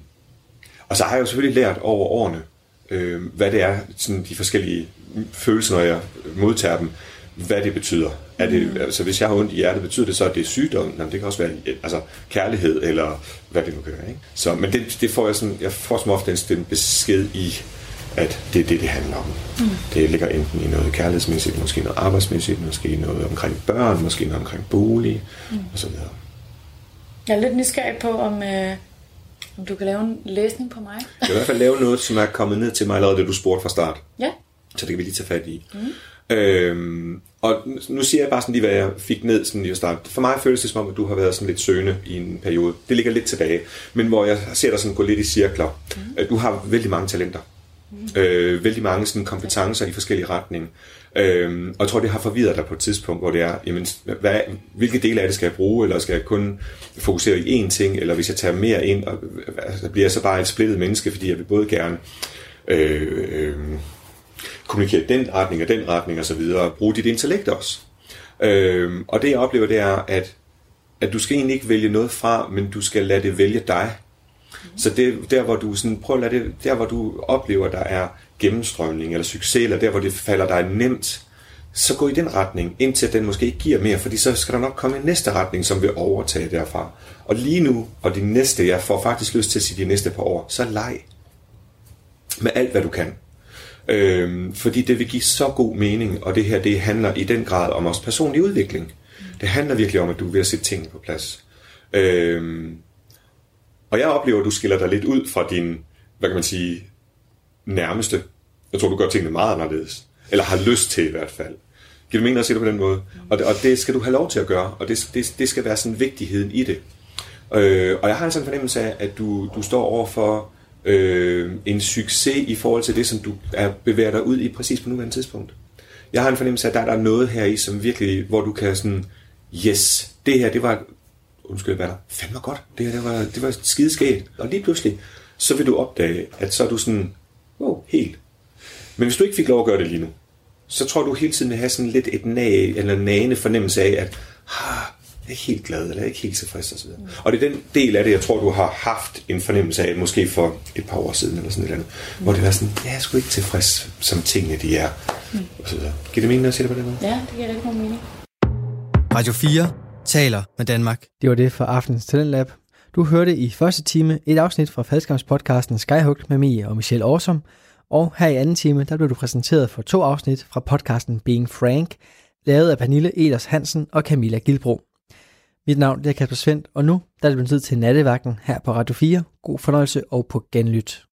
og så har jeg jo selvfølgelig lært over årene, øh, hvad det er, sådan de forskellige følelser, når jeg modtager dem, hvad det betyder. Er det, mm. altså, hvis jeg har ondt i hjertet, betyder det så, at det er sygdom? Jamen, det kan også være altså, kærlighed, eller hvad det nu kan være. Ikke? Så, men det, det får jeg, sådan, jeg får som ofte en besked i, at det er det, det handler om. Mm. Det ligger enten i noget kærlighedsmæssigt, måske noget arbejdsmæssigt, måske noget omkring børn, måske noget omkring bolig, mm. osv. Jeg er lidt nysgerrig på, om, øh, om du kan lave en læsning på mig? Jeg kan i hvert fald lave noget, som er kommet ned til mig allerede, det du spurgte fra start. Ja. Så det kan vi lige tage fat i. Mm. Øhm, og nu siger jeg bare sådan lige, hvad jeg fik ned sådan lige at starte. For mig føles det som om, at du har været sådan lidt søgende i en periode. Det ligger lidt tilbage. Men hvor jeg ser dig sådan gå lidt i cirkler. Mm. Du har vældig mange talenter. Mm. Øh, vældig mange sådan kompetencer i forskellige retninger. Øhm, og jeg tror, det har forvirret dig på et tidspunkt, hvor det er, jamen, hvad, hvilke dele af det skal jeg bruge, eller skal jeg kun fokusere i én ting, eller hvis jeg tager mere ind, og, altså, bliver jeg så bare et splittet menneske, fordi jeg vil både gerne øh, øh, kommunikere den retning og den retning osv., og bruge dit intellekt også. Øh, og det jeg oplever, det er, at, at du skal egentlig ikke vælge noget fra, men du skal lade det vælge dig. Så det, der hvor du sådan, prøv at lade det, der hvor du oplever, der er gennemstrømning eller succes, eller der hvor det falder dig nemt, så gå i den retning, indtil den måske ikke giver mere, fordi så skal der nok komme en næste retning, som vil overtage derfra. Og lige nu, og de næste, jeg får faktisk lyst til at sige de næste par år, så leg med alt, hvad du kan. Øhm, fordi det vil give så god mening, og det her, det handler i den grad om også personlig udvikling. Det handler virkelig om, at du er ved at sætte tingene på plads. Øhm, og jeg oplever, at du skiller dig lidt ud fra din, hvad kan man sige, nærmeste. Jeg tror, du gør tingene meget anderledes. Eller har lyst til i hvert fald. Giver du mening at sige det på den måde? Og det, og det skal du have lov til at gøre, og det, det, det skal være sådan vigtigheden i det. Øh, og jeg har en sådan fornemmelse af, at du, du står over for øh, en succes i forhold til det, som du er bevæger dig ud i præcis på nuværende tidspunkt. Jeg har en fornemmelse af, at der, der er noget her i, som virkelig, hvor du kan sådan, yes, det her, det var, undskyld, hvad der, fandme godt, det her, det var, det var skideskægt. Og lige pludselig, så vil du opdage, at så er du sådan, wow, helt. Men hvis du ikke fik lov at gøre det lige nu, så tror du hele tiden vil have sådan lidt et nag, eller nagende fornemmelse af, at ah, er ikke helt glad, eller jeg er ikke helt tilfreds osv. Mm. Og det er den del af det, jeg tror, du har haft en fornemmelse af, måske for et par år siden, eller sådan et eller andet, mm. hvor det var sådan, ja, jeg er sgu ikke tilfreds, som tingene de er. Mm. Og så videre. Giver det mening at sige det på den måde? Ja, det giver rigtig god mening. Radio 4 taler med Danmark. Det var det for aftenens Talentlab. Du hørte i første time et afsnit fra podcasten Skyhook med Mie og Michelle Awesome, og her i anden time, der blev du præsenteret for to afsnit fra podcasten Being Frank, lavet af Pernille Elers Hansen og Camilla Gilbro. Mit navn er Kasper Svendt, og nu der er det blevet tid til nattevagten her på Radio 4. God fornøjelse og på genlyt.